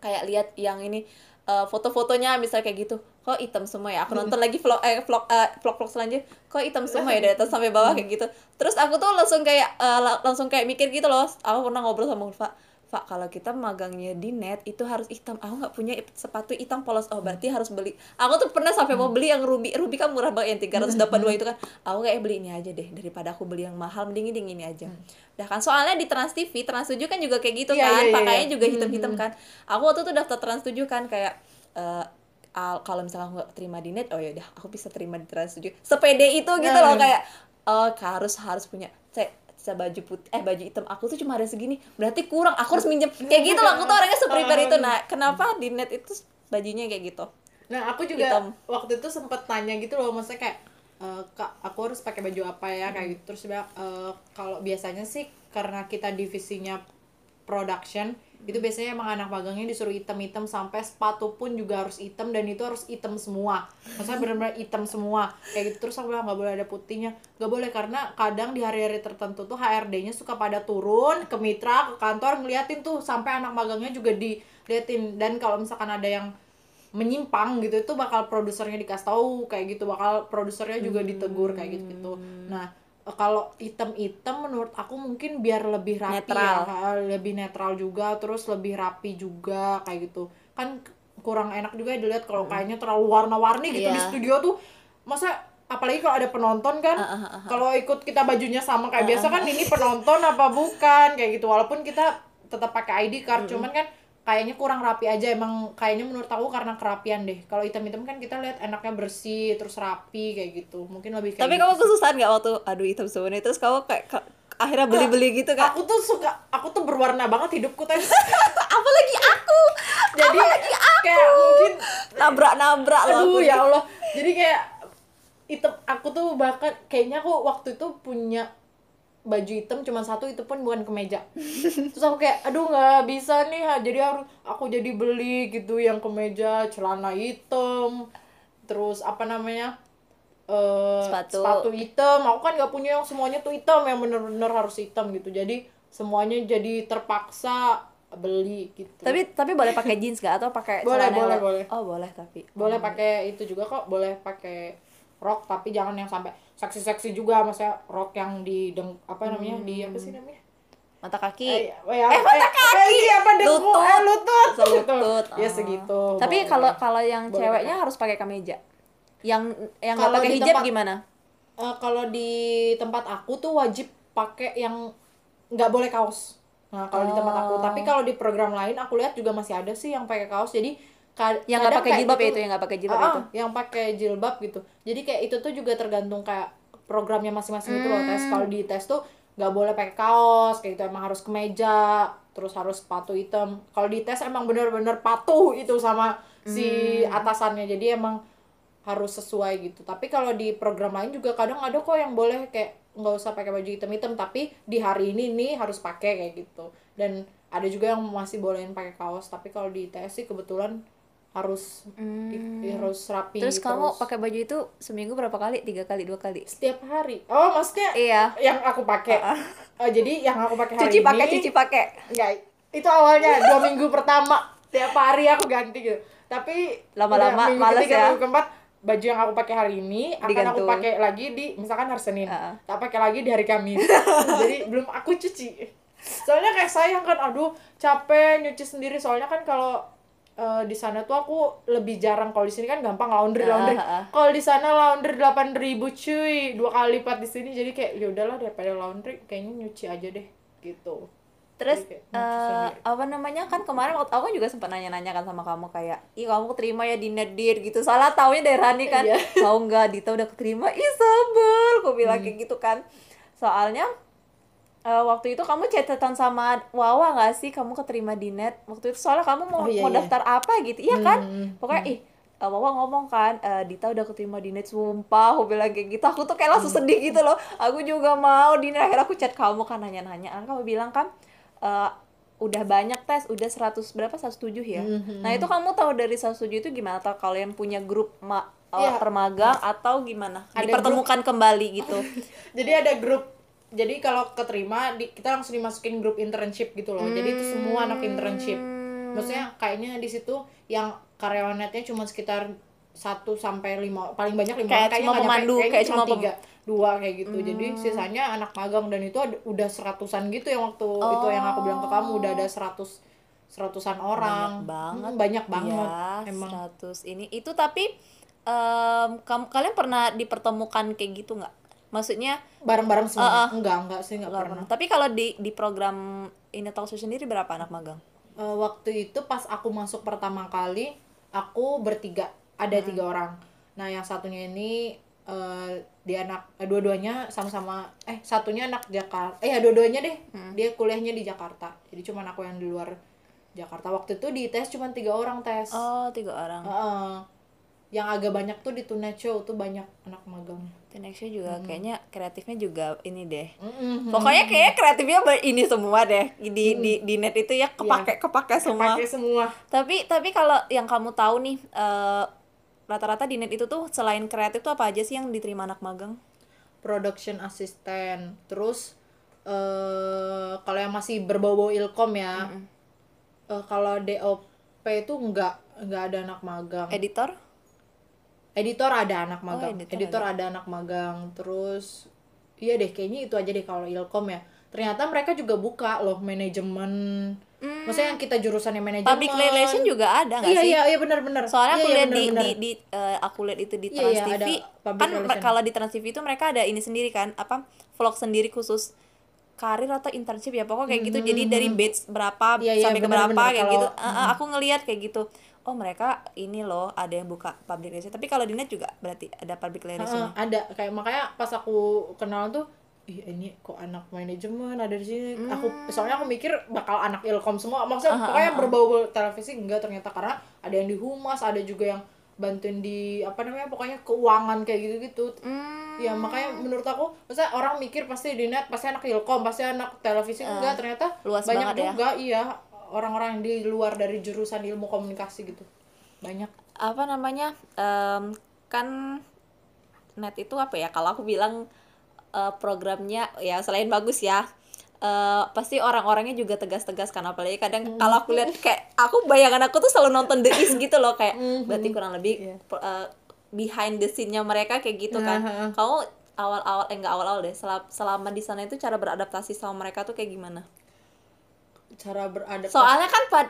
kayak lihat yang ini eh, foto-fotonya misalnya kayak gitu. Kok hitam semua ya? Aku nonton lagi vlog eh vlog eh, vlog vlog selanjutnya. Kok hitam semua ya? Dari atas sampai bawah kayak gitu. Terus aku tuh langsung kayak la- langsung kayak mikir gitu loh. Aku pernah ngobrol sama Ulfa Pak, kalau kita magangnya di net itu harus hitam. Aku nggak punya sepatu hitam polos. Oh, berarti harus beli. Aku tuh pernah sampai mau beli yang ruby. Ruby kan murah banget yang 382 itu kan. Aku kayak beli ini aja deh daripada aku beli yang mahal mending ini ini aja. Dah kan soalnya di Trans TV, Trans 7 kan juga kayak gitu Iya, kan. iya, iya, Pakainya juga hitam-hitam kan. Aku waktu itu daftar Trans 7 kan kayak al- kalau misalnya aku nggak terima di net, oh ya udah aku bisa terima di Trans 7. Sepede itu gitu loh Nah. kayak oh harus harus punya saya saya baju putih eh baju hitam aku tuh cuma ada segini. Berarti kurang. Aku harus minjem. Kayak gitu loh aku tuh orangnya seprepare itu. nah kenapa di net itu bajunya kayak gitu? Nah, aku juga Hitam. waktu itu sempet tanya gitu loh, maksudnya kayak eh, kak aku harus pakai baju apa ya? Kayak gitu. Terus dia "Eh, kalau biasanya sih karena kita divisinya production itu biasanya emang anak magangnya disuruh hitam-hitam sampai sepatu pun juga harus hitam dan itu harus hitam semua. Maksudnya benar-benar hitam semua. Kayak gitu terus aku bilang nggak boleh ada putihnya. Nggak boleh karena kadang di hari-hari tertentu tuh HRD-nya suka pada turun ke mitra ke kantor ngeliatin tuh sampai anak magangnya juga diliatin. Dan kalau misalkan ada yang menyimpang gitu itu bakal produsernya dikasih tahu kayak gitu. Bakal produsernya juga ditegur kayak gitu gitu nah kalau item-item menurut aku mungkin biar lebih rapi Netral. ya lebih netral juga terus lebih rapi juga kayak gitu. Kan kurang enak juga ya dilihat kalau kayaknya terlalu warna-warni gitu di Iya. studio tuh. Masa apalagi kalau ada penonton kan kalau ikut kita bajunya sama kayak biasa kan ini penonton apa bukan kayak gitu. Walaupun kita tetap pakai ID card cuman kan kayaknya kurang rapi aja. Emang kayaknya menurut aku karena kerapian deh. Kalau hitam-hitam kan kita lihat enaknya bersih terus rapi kayak gitu. Mungkin lebih kayak tapi gitu kamu kesusahan nggak waktu aduh hitam semua nih terus kamu kayak ka- akhirnya beli-beli gitu kan aku tuh suka aku tuh berwarna banget hidupku tuh apalagi aku! Jadi kayak mungkin nabrak-nabrak loh aduh aku. ya Allah. Jadi kayak itu aku tuh bahkan kayaknya aku waktu itu punya baju hitam cuma satu itu pun bukan kemeja terus aku kayak aduh nggak bisa nih jadi harus aku jadi beli gitu yang kemeja celana hitam terus apa namanya eh Sepatu. hitam aku kan nggak punya yang semuanya tuh hitam yang bener-bener harus hitam gitu jadi semuanya jadi terpaksa beli gitu Tapi tapi boleh pakai jeans gak atau pakai Boleh, boleh, boleh. Oh, boleh tapi. boleh pakai itu juga kok boleh pakai rok tapi jangan yang sampai seksi-seksi juga maksudnya rok yang di deng apa namanya di apa sih namanya Mata kaki. eh, ya, eh, mata kaki apa dengkul Lutut. eh, lutut Selutut. ya Oh. segitu Tapi kalau kalau yang Boleh ceweknya harus pakai kemeja. Yang yang nggak pakai hijab tempat- gimana? Eh, kalau di tempat aku tuh wajib pakai yang nggak boleh kaos nah kalau di tempat aku Oh. tapi kalau di program lain aku lihat juga masih ada sih yang pakai kaos jadi Yang nggak pakai jilbab gitu- itu, yang nggak pakai jilbab Ah, itu. yang pakai jilbab gitu. Jadi kayak itu tuh juga tergantung kayak programnya masing-masing itu loh. Tes Hmm. kalau di tes tuh nggak boleh pakai kaos kayak gitu emang harus kemeja terus harus sepatu hitam. Kalau di tes emang bener-bener patuh itu sama si Hmm. atasannya. Jadi emang harus sesuai gitu. Tapi kalau di program lain juga kadang ada kok yang boleh kayak nggak usah pakai baju hitam-hitam tapi di hari ini nih harus pakai kayak gitu. Dan ada juga yang masih bolehin pakai kaos tapi kalau di ITS sih kebetulan harus di- harus rapi Hmm. Terus kamu pakai baju itu seminggu berapa kali? Tiga kali, dua kali? setiap hari oh maksudnya Iya. yang aku pakai oh, jadi yang aku pakai hari Cuci pakai, cuci pakai. Enggak, itu awalnya dua minggu pertama tiap hari aku ganti gitu tapi Lama-lama males ketiga, ya? minggu keempat baju yang aku pakai hari ini akan aku Digantung. pakai lagi di misalkan hari Senin Heeh. tak pakai lagi di hari Kamis jadi belum aku cuci soalnya kayak sayang kan aduh capek nyuci sendiri soalnya kan kalau eh, di sana tuh aku lebih jarang kalau di sini kan gampang laundry laundry Ah, ah, ah. kalau di sana laundry delapan ribu cuy dua kali lipat di sini jadi kayak ya udahlah daripada laundry kayaknya nyuci aja deh gitu Terus kayak sendiri. apa namanya kan kemarin waktu aku juga sempat nanya-nanya kan sama kamu kayak, ih kamu terima ya di Nedir gitu. Salah taunya dari Rani kan. Iya. Tahu nggak Dita udah keterima? Ih sebel, aku bilang kayak gitu kan. Soalnya eh, waktu itu kamu catatan sama Wawa nggak sih? Kamu keterima di net waktu itu. Soalnya kamu mau Oh, iya, mau iya. daftar apa gitu? Iya kan? Hmm, pokoknya ih eh, Wawa ngomong kan eh, Dita udah keterima di net sumpah aku bilang kayak gitu. Aku tuh kayak langsung Hmm. sedih gitu loh. Aku juga mau di net akhirnya aku chat kamu kan nanya-nanya. Kan kamu bilang kan eh, udah banyak tes udah 100 berapa? 107 ya? Mhm. nah itu kamu tahu dari 107 itu gimana? Atau kalian punya grup ma Iya. permagang atau gimana? Ada dipertemukan kembali gitu. Jadi ada grup jadi kalau keterima di, kita langsung dimasukin grup internship gitu loh. Jadi itu semua anak internship. Hmm. maksudnya kayaknya di situ yang karyawan netnya cuma sekitar satu sampai lima paling banyak lima Kayak cuma pemandu, kayaknya kayak cuma tiga dua kayak gitu. Jadi sisanya anak magang dan itu ada, udah seratusan gitu yang waktu itu yang aku bilang ke kamu udah ada seratus seratusan orang. banyak banget. Hmm, banyak banget ya, emang. 100 ini. Itu tapi em, kamu kalian pernah dipertemukan kayak gitu nggak maksudnya bareng-bareng semua? Uh, uh. enggak enggak sih enggak nggak pernah. pernah. Tapi kalau di di program ini talk show sendiri berapa anak magang? Eh, waktu itu pas aku masuk pertama kali aku bertiga. Ada tiga orang. Nah yang satunya ini eh dia anak eh, dua-duanya sama-sama eh satunya anak Jakarta eh ya dua-duanya deh. Dia kuliahnya di Jakarta. Jadi cuma aku yang di luar Jakarta. Waktu itu di tes cuma tiga orang tes. Oh tiga orang. Heeh. yang agak banyak tuh di Tuna Show tuh banyak anak magangnya The next show juga kayaknya kreatifnya juga ini deh. Mm-mm. pokoknya kayak kreatifnya ini semua deh. Di di di net itu ya kepake kepake semua. Pakai semua. Tapi tapi kalau yang kamu tahu nih eh, rata-rata di net itu tuh selain kreatif tuh apa aja sih yang diterima anak magang? Production assistant. Terus eh kalau yang masih berbau-bau ilkom ya eh, kalau DOP itu enggak enggak ada anak magang. Editor editor ada anak magang. editor editor ada. anak magang terus iya deh kayaknya itu aja deh kalau ilkom ya. Ternyata mereka juga buka loh manajemen. Maksudnya yang kita jurusannya manajemen. Public relation juga ada nggak iya sih? iya iya benar-benar. Soalnya aku Iya, iya, lihat di, di di eh, aku lihat itu di Iya, Trans iya, TV ada public kan relation. kalau di Trans TV itu mereka ada ini sendiri kan apa vlog sendiri khusus karir atau internship ya pokoknya kayak gitu. Jadi dari batch berapa Hmm, Iya, iya, sampai ke benar, berapa benar. kayak Kalau- gitu. Eh, aku ngelihat kayak gitu oh mereka ini loh ada yang buka public relation tapi kalau di net juga berarti ada public relation Heeh, ada. Kayak makanya pas aku kenal tuh ih ini kok anak manajemen ada di sini. Aku soalnya aku mikir bakal anak ilkom semua. Maksudnya pokoknya berbau-bau televisi enggak ternyata karena ada yang di humas ada juga yang bantuin di apa namanya pokoknya keuangan kayak gitu gitu Hmm. ya makanya menurut aku maksudnya orang mikir pasti di net pasti anak ilkom pasti anak televisi enggak ternyata luas banyak ya. juga iya orang-orang yang di luar dari jurusan ilmu komunikasi gitu? Banyak. Apa namanya? Em, kan net itu apa ya? Kalau aku bilang eh, programnya ya selain bagus ya eh, pasti orang-orangnya juga tegas-tegas kan apalagi kadang kalau aku lihat kayak aku bayangan aku tuh selalu nonton The Is gitu loh kayak berarti kurang lebih per- eh, behind the scene-nya mereka kayak gitu kan. Kamu awal-awal eh enggak awal-awal deh selama, selama di sana itu cara beradaptasi sama mereka tuh kayak gimana cara beradaptasi. Soalnya kan pad,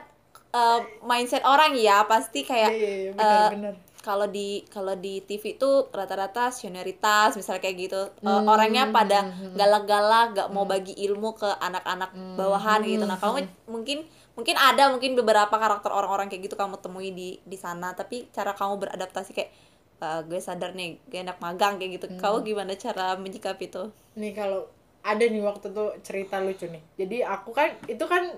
eh, mindset orang ya pasti kayak Iya, iya, iya, eh, benar-benar. kalau di kalau di TV tuh rata-rata senioritas misalnya kayak gitu. Eh, Hmm, orangnya pada galak-galak gak mau bagi ilmu ke anak-anak Hmm, bawahan gitu. Nah kamu mungkin mungkin ada mungkin beberapa karakter orang-orang kayak gitu kamu temui di di sana. Tapi cara kamu beradaptasi kayak "Eh, gue sadar nih gue enak magang kayak gitu. Hmm. kamu gimana cara menyikapi itu? Nih kalau ada nih waktu tuh cerita lucu nih. Jadi aku kan itu kan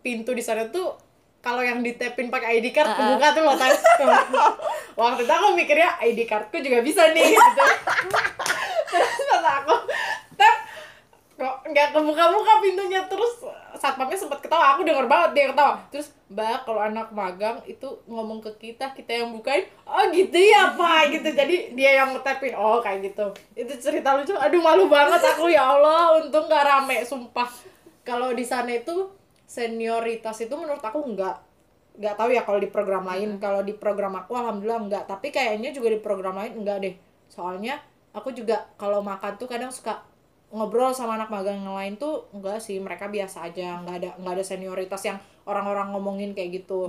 pintu di sana tuh kalau yang ditepin pakai ID card kebuka tuh loh waktu itu aku mikirnya ID cardku juga bisa nih gitu. Terus pas aku tap kok nggak kebuka-buka pintunya terus satpamnya sempat ketawa aku denger banget dia ketawa. Terus mbak kalau anak magang itu ngomong ke kita kita yang bukain? Oh gitu ya pak gitu. Jadi dia yang ngetepin oh kayak gitu. Itu cerita lucu. Aduh malu banget aku. Ya allah untung gak rame sumpah. Kalau di sana itu senioritas itu menurut aku enggak nggak tahu ya kalau di program lain. Kalau di program aku alhamdulillah enggak tapi kayaknya juga di program lain enggak deh. Soalnya aku juga kalau makan tuh kadang suka ngobrol sama anak magang yang lain tuh enggak sih mereka biasa aja nggak ada nggak ada senioritas yang orang-orang ngomongin kayak gitu.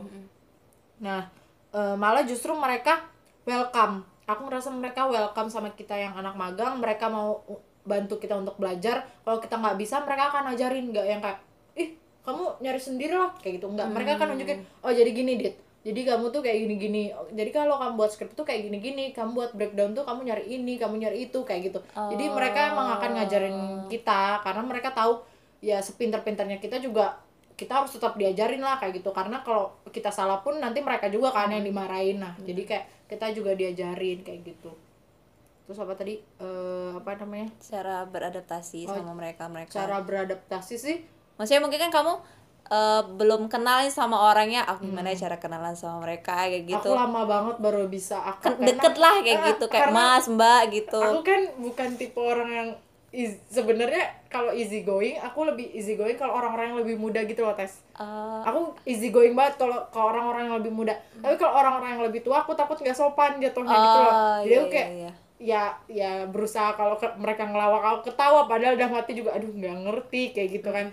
Nah eh, malah justru mereka welcome. Aku ngerasa mereka welcome sama kita yang anak magang mereka mau bantu kita untuk belajar. Kalau kita nggak bisa mereka akan ajarin nggak yang kayak ih kamu nyari sendiri lah kayak gitu. Nggak mereka akan nunjukin oh jadi gini dit jadi kamu tuh kayak gini gini jadi kalau kamu buat skrip tuh kayak gini gini kamu buat breakdown tuh kamu nyari ini kamu nyari itu kayak gitu. Jadi mereka emang akan ngajarin kita karena mereka tahu ya sepinter-pinternya kita juga kita harus tetap diajarin lah kayak gitu. Karena kalau kita salah pun nanti mereka juga kan yang dimarahin. Nah jadi kayak kita juga diajarin kayak gitu. Terus apa tadi? Eh, apa namanya? Cara beradaptasi sama mereka mereka cara beradaptasi sih. Maksudnya mungkin kan kamu eh, belum kenal nih sama orangnya aku gimana ya cara kenalan sama mereka? Kayak gitu. Aku lama banget baru bisa aku Kan deket lah kayak Ah, gitu kayak karena mas mbak gitu. aku kan bukan tipe orang yang sebenarnya kalau easy going aku lebih easy going kalau orang-orang yang lebih muda gitu loh tes Eh, aku easy going banget kalau ke orang-orang yang lebih muda. Tapi kalau orang-orang yang lebih tua aku takut nggak sopan jatuhnya gitu loh. Oh, jadi iya, aku kayak iya, iya. ya ya berusaha kalau ke- mereka ngelawak aku ketawa padahal udah mati juga aduh nggak ngerti kayak gitu kan.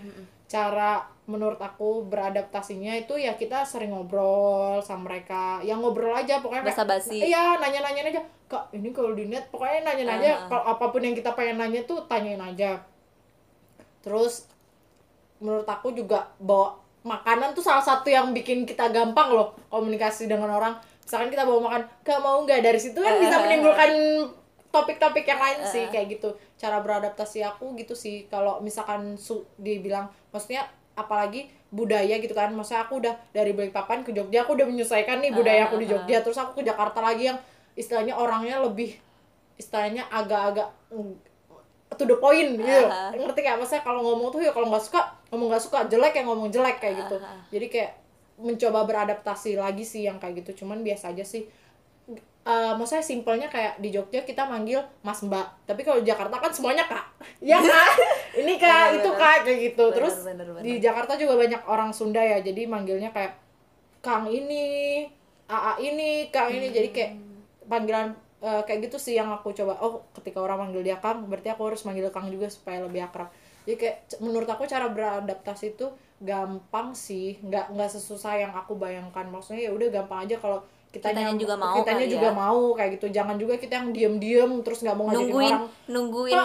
Cara menurut aku beradaptasinya itu ya kita sering ngobrol sama mereka. Yang ngobrol aja pokoknya kayak- Basa-basi. iya nanya-nanya aja. Kak ini kalau di net pokoknya nanya-nanya. Kalau apa pun yang kita pengen nanya tuh tanyain aja. Terus menurut aku juga bawa makanan tuh salah satu yang bikin kita gampang loh komunikasi dengan orang. Misalkan kita bawa makan gak mau nggak? Dari situ kan bisa menimbulkan topik-topik yang lain sih kayak gitu. Cara beradaptasi aku gitu sih. Kalau misalkan su dibilang maksudnya apalagi budaya gitu kan. Maksudnya aku udah dari Balikpapan ke Jogja aku udah menyesuaikan nih budaya aku di Jogja. Terus aku ke Jakarta lagi yang istilahnya orangnya lebih istilahnya agak-agak mm, to the point gitu. Ngerti gak maksudnya kalau ngomong tuh ya kalau nggak suka ngomong nggak suka jelek ya ngomong jelek kayak gitu. jadi kayak mencoba beradaptasi lagi sih yang kayak gitu. Cuman biasa aja sih Eh maksudnya simpelnya kayak di Jogja kita manggil Mas Mbak. Tapi kalau di Jakarta kan semuanya kak. Ya kak ini kak itu kak kayak gitu. Terus bener, bener. di Jakarta juga banyak orang Sunda ya. Jadi manggilnya kayak Kang ini AA ini Kang ini. Jadi kayak panggilan eh, kayak gitu sih yang aku coba. Oh ketika orang manggil dia Kang berarti aku harus manggil Kang juga supaya lebih akrab. Jadi kayak menurut aku cara beradaptasi itu gampang sih. Nggak nggak sesusah yang aku bayangkan. Maksudnya ya udah gampang aja kalau kitanya, Kitanya juga mau kitanya juga ya. mau kayak gitu. Jangan juga kita yang diem-diem terus nggak mau ngajarin nungguin orang. nungguin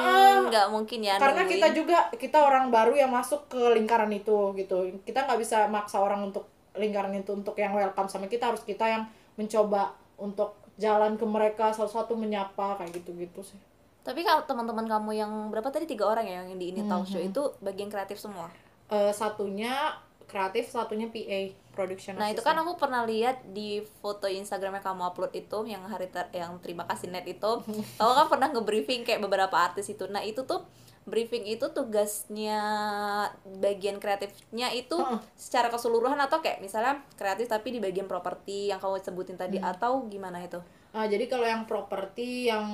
nggak mungkin ya karena nungguin. kita juga kita orang baru yang masuk ke lingkaran itu gitu. Kita nggak bisa maksa orang untuk lingkaran itu untuk yang welcome sama kita. Harus kita yang mencoba untuk jalan ke mereka satu-satu menyapa kayak gitu-gitu sih. Tapi kalau teman-teman kamu yang berapa tadi? Tiga orang ya yang di ini talk Mhm. show itu? Bagian kreatif semua? Eh, satunya kreatif satunya PA production Nah itu kan aku pernah lihat di foto Instagramnya kamu upload itu yang hari ter- yang terima kasih net itu, kamu kan pernah nge-briefing kayak beberapa artis itu. Nah itu tuh briefing itu tugasnya bagian kreatifnya itu secara keseluruhan atau kayak misalnya kreatif tapi di bagian properti yang kamu sebutin tadi Hmm. atau gimana itu? Ah, jadi kalau yang properti yang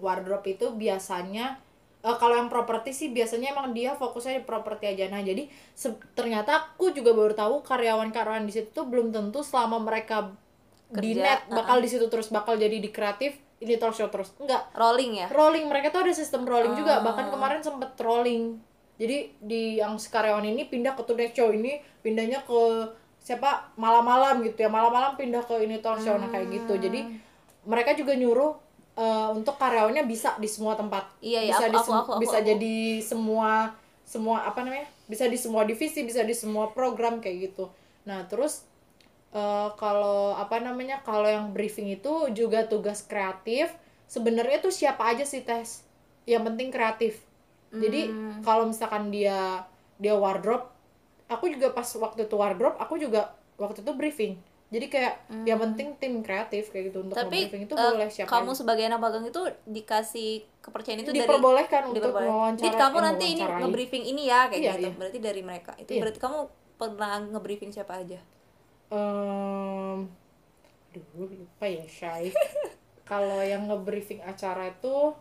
wardrobe itu biasanya eh, kalau yang properti sih biasanya emang dia fokusnya di properti aja. Nah, jadi ternyata aku juga baru tahu karyawan-karyawan di situ tuh belum tentu selama mereka di Kerja, net bakal uh-uh. di situ terus bakal jadi di kreatif ini talk show terus. Enggak. Rolling ya? Rolling mereka tuh ada sistem rolling juga. Ah. Bahkan kemarin sempet rolling. Jadi di yang karyawan ini pindah ke Tonight Show ini pindahnya ke siapa malam-malam gitu ya. Malam-malam pindah ke ini talk show nah kayak gitu. Jadi mereka juga nyuruh eh, untuk karyawannya bisa di semua tempat. Iya, iya, bisa aku- di aku- aku- aku- bisa aku. jadi semua semua apa namanya? Bisa di semua divisi, bisa di semua program kayak gitu. Nah, terus eh, kalau apa namanya? Kalau yang briefing itu juga tugas kreatif. Sebenarnya tuh siapa aja sih tes? Yang penting kreatif. Jadi Hmm. kalau misalkan dia dia wardrobe, aku juga pas waktu itu wardrobe, aku juga waktu itu briefing. Jadi kayak yang penting tim kreatif kayak gitu untuk Hmm. Tapi briefing itu eh, boleh siapa kamu aja. sebagai anak magang itu dikasih kepercayaan itu dari diperbolehkan untuk diperboleh- mewawancara Jadi kamu nanti ini nge-briefing ini ya kayak Iya, gitu. iya. Berarti dari mereka. Itu Iya. berarti kamu pernah nge-briefing siapa aja? Em, aduh lupa ya Shay kalau yang nge-briefing acara itu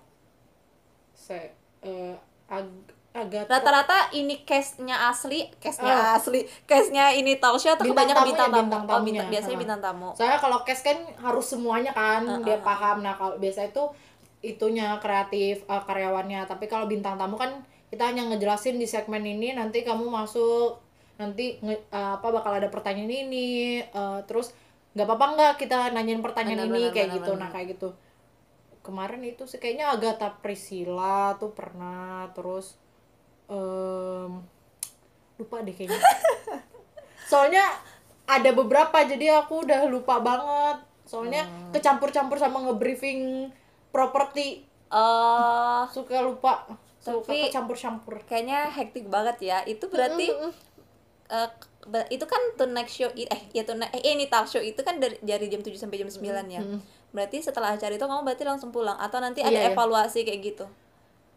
saya eh, ag- agak Rata-rata ini case-nya asli, case-nya Ah. asli, case-nya ini talk show atau Bintang kebanyakan tamunya, bintang tamu. bintang Oh, tamunya. bintang, biasanya bintang tamu. saya kalau case kan harus semuanya kan Uh, dia uh, uh. paham nah kalau biasa itu itunya kreatif eh, karyawannya tapi kalau bintang tamu kan kita hanya ngejelasin di segmen ini nanti kamu masuk nanti nge- eh, apa bakal ada pertanyaan ini eh, terus nggak apa-apa nggak kita nanyain pertanyaan Benar, ini benar, kayak benar, gitu benar. nah kayak gitu kemarin itu sih kayaknya Agatha Priscilla tuh pernah terus em, lupa deh kayaknya soalnya ada beberapa jadi aku udah lupa banget soalnya Hmm. kecampur-campur sama nge-briefing properti Eh, suka lupa suka Tapi- kecampur-campur kayaknya hektik banget ya. Itu berarti eh, ber- itu kan tonight show eh ya tonight eh ini talk show itu kan dari dari jam 7 sampai jam 9 ya. Berarti setelah acara itu kamu berarti langsung pulang atau nanti ada Iya, iya. evaluasi kayak gitu.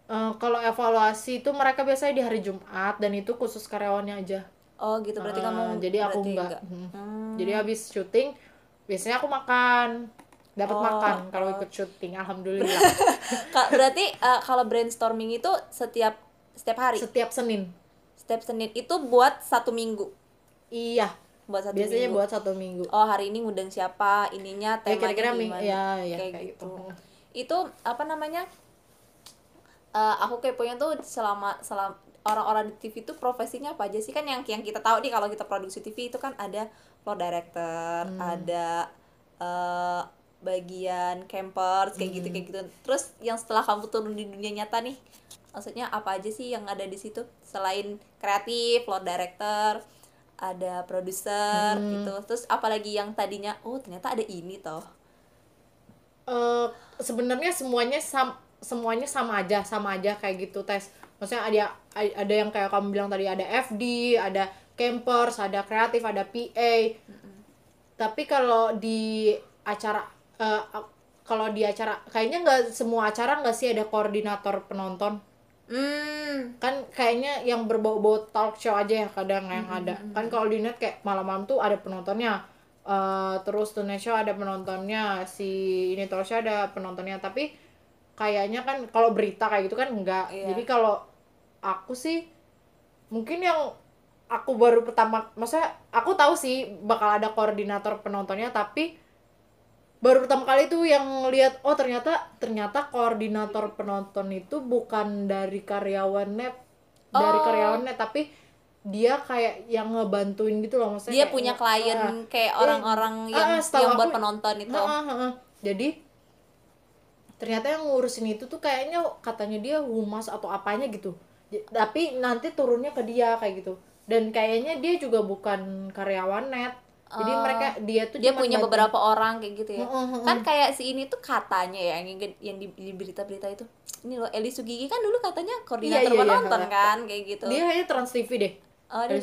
Eh, kalau evaluasi itu mereka biasanya di hari Jumat dan itu khusus karyawannya aja Oh gitu berarti Eh, kamu jadi aku berarti enggak, Hmm. Hmm. jadi habis syuting biasanya aku makan dapat Oh, makan kalau oh. ikut syuting alhamdulillah berarti eh, kalau brainstorming itu setiap setiap hari, setiap Senin setiap Senin itu buat satu minggu, iya buat satu biasanya minggu. buat satu minggu Oh hari ini ngundang siapa, ininya Ya, temanya kira-kira ming- gimana, ya, ya, kayak, kayak gitu. gitu. Itu apa namanya? Eh, aku keponya tuh selama selama orang-orang di TV itu profesinya apa aja sih kan yang yang kita tahu nih kalau kita produksi TV itu kan ada floor director, Hmm. ada eh, bagian campers kayak gitu Hmm. kayak gitu. Terus yang setelah kamu turun di dunia nyata nih, maksudnya apa aja sih yang ada di situ selain kreatif, floor director, ada produser Hmm. gitu. Terus apalagi yang tadinya oh ternyata ada ini toh. eh sebenarnya semuanya sam semuanya sama aja sama aja kayak gitu tes. Maksudnya ada ada yang kayak kamu bilang tadi ada FD ada campers ada kreatif ada PA tapi kalau di acara eh, kalau di acara kayaknya nggak semua acara nggak sih ada koordinator penonton? Hmm. kan kayaknya yang berbau-bau talk show aja ya kadang yang ada. kan kalau di net kayak malam-malam tuh ada penontonnya. Eh, terus Tonight Show ada penontonnya. Si ini talk show ada penontonnya. Tapi kayaknya kan kalau berita kayak gitu kan enggak Iya. jadi kalau aku sih mungkin yang aku baru pertama maksudnya aku tahu sih bakal ada koordinator penontonnya tapi baru pertama kali tuh yang lihat oh ternyata ternyata koordinator penonton itu bukan dari karyawan net dari Oh. karyawan net tapi dia kayak yang ngebantuin gitu loh maksudnya Dia kayak punya klien ah, kayak eh, orang-orang yang ah, setahu yang buat aku- penonton itu. Heeh, heeh. jadi ternyata yang ngurusin itu tuh kayaknya katanya dia humas atau apanya gitu tapi nanti turunnya ke dia kayak gitu dan kayaknya dia juga bukan karyawan net jadi Oh. mereka dia tuh Dia punya bantu- beberapa orang kayak gitu ya. Heeh, heeh. Kan kayak si ini tuh katanya ya yang yang di, di berita-berita itu. Ini loh Eli Sugigi kan dulu katanya koordinator Iya, iya, iya, penonton heeh. kan kayak gitu. dia hanya trans TV deh Oh, dia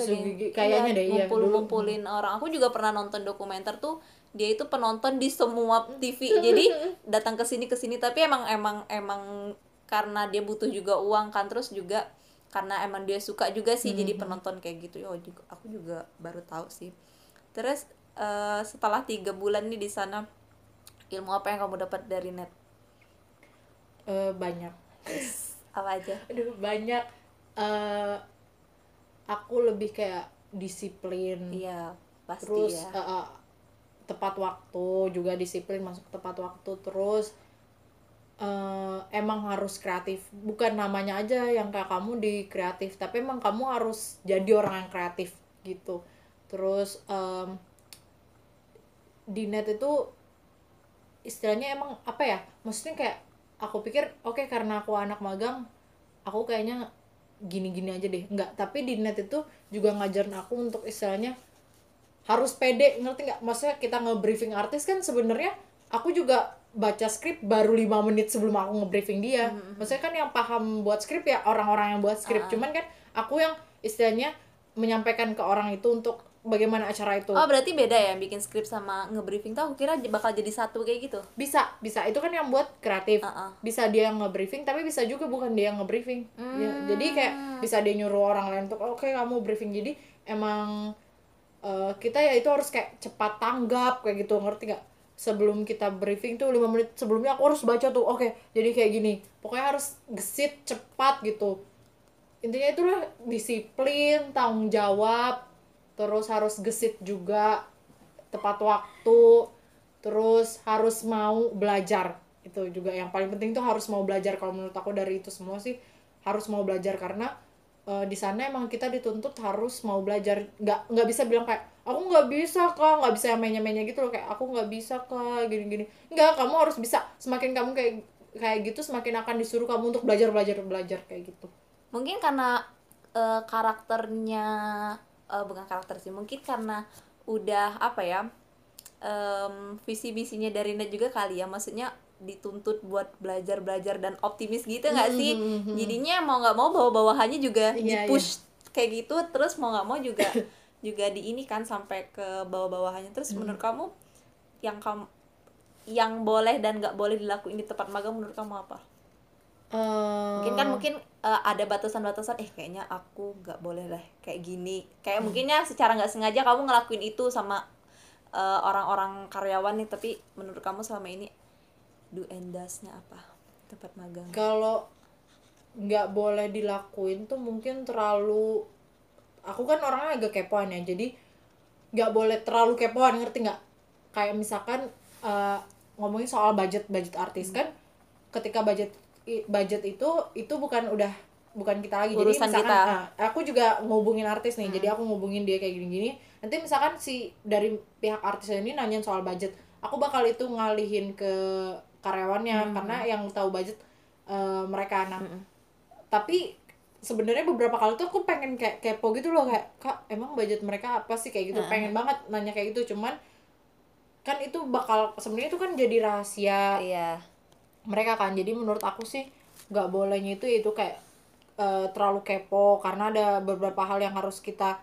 kayaknya deh, iya, ngumpul dulu. ngumpulin orang. Aku juga pernah nonton dokumenter tuh dia itu penonton di semua TV. Jadi datang ke sini ke sini tapi emang emang emang karena dia butuh juga uang kan terus juga karena emang dia suka juga sih jadi penonton kayak gitu. Oh, juga aku juga baru tahu sih. Terus eh, setelah tiga bulan nih di sana ilmu apa yang kamu dapat dari net? Eh, banyak Apa aja? aduh banyak eh aku lebih kayak disiplin Iya, pasti terus ya. eh, tepat waktu juga disiplin masuk tepat waktu terus eh, emang harus kreatif. Bukan namanya aja yang kayak kamu di kreatif tapi emang kamu harus jadi orang yang kreatif gitu. Terus em, di net itu istilahnya emang apa ya? Maksudnya kayak aku pikir oke karena aku anak magang aku kayaknya gini-gini aja deh. Nggak tapi di net itu juga ngajarin aku untuk istilahnya harus pede ngerti nggak? Maksudnya kita nge-briefing artis kan sebenarnya aku juga baca skrip baru lima menit sebelum aku nge-briefing dia. Maksudnya kan yang paham buat skrip ya orang-orang yang buat skrip. Cuman kan aku yang istilahnya menyampaikan ke orang itu untuk bagaimana acara itu. Oh berarti beda ya bikin skrip sama nge-briefing tuh? Aku kira bakal jadi satu kayak gitu. Bisa bisa. Itu kan yang buat kreatif. Uh-uh. bisa dia yang nge-briefing tapi bisa juga bukan dia yang nge-briefing. Ya, jadi kayak bisa dia nyuruh orang lain untuk oke kamu briefing. Jadi emang eh, kita ya itu harus kayak cepat tanggap kayak gitu ngerti gak sebelum kita briefing tuh lima menit sebelumnya aku harus baca tuh oke jadi kayak gini. Pokoknya harus gesit cepat gitu. Intinya itulah disiplin tanggung jawab terus harus gesit juga tepat waktu terus harus mau belajar. Itu juga yang paling penting tuh harus mau belajar. Kalau menurut aku dari itu semua sih harus mau belajar karena eh, di sana emang kita dituntut harus mau belajar. Nggak nggak bisa bilang kayak aku nggak bisa kak. Nggak bisa mainnya-mainnya gitu loh kayak aku nggak bisa kak gini-gini. Nggak kamu harus bisa. Semakin kamu kayak kayak gitu semakin akan disuruh kamu untuk belajar belajar belajar kayak gitu. Mungkin karena eh, karakternya eh, bukan karakter sih mungkin karena udah apa ya em, visi misinya dari net juga kali ya. Maksudnya dituntut buat belajar belajar dan optimis gitu nggak sih? jadinya mau nggak mau bawa bawahannya juga Iya, di push kayak gitu terus mau nggak mau juga juga di ini kan sampai ke bawah bawahannya terus menurut kamu yang kamu yang boleh dan nggak boleh dilakuin di tempat magang menurut kamu apa? Eh, mungkin kan mungkin eh, ada batasan-batasan eh kayaknya aku nggak boleh lah kayak gini. Kayak mungkinnya secara nggak sengaja kamu ngelakuin itu sama eh, orang-orang karyawan nih tapi menurut kamu selama ini do and does-nya apa? Tempat magang. Kalau nggak boleh dilakuin tuh mungkin terlalu aku kan orangnya agak kepoan ya jadi nggak boleh terlalu kepoan ngerti nggak? Kayak misalkan eh, ngomongin soal budget budget artis kan ketika budget budget itu itu bukan udah bukan kita lagi. Jadi Urusan misalkan kita. ah, aku juga ngubungin artis nih jadi aku ngubungin dia kayak gini-gini. Nanti misalkan si dari pihak artis ini nanyain soal budget aku bakal itu ngalihin ke karyawannya karena yang tahu budget eh, mereka nah tapi sebenarnya beberapa kali tuh aku pengen kayak kepo gitu loh kayak kak emang budget mereka apa sih? Kayak gitu pengen banget nanya kayak gitu cuman kan itu bakal sebenarnya itu kan jadi rahasia iya. mereka kan. Jadi menurut aku sih nggak bolehnya itu itu kayak eh, terlalu kepo karena ada beberapa hal yang harus kita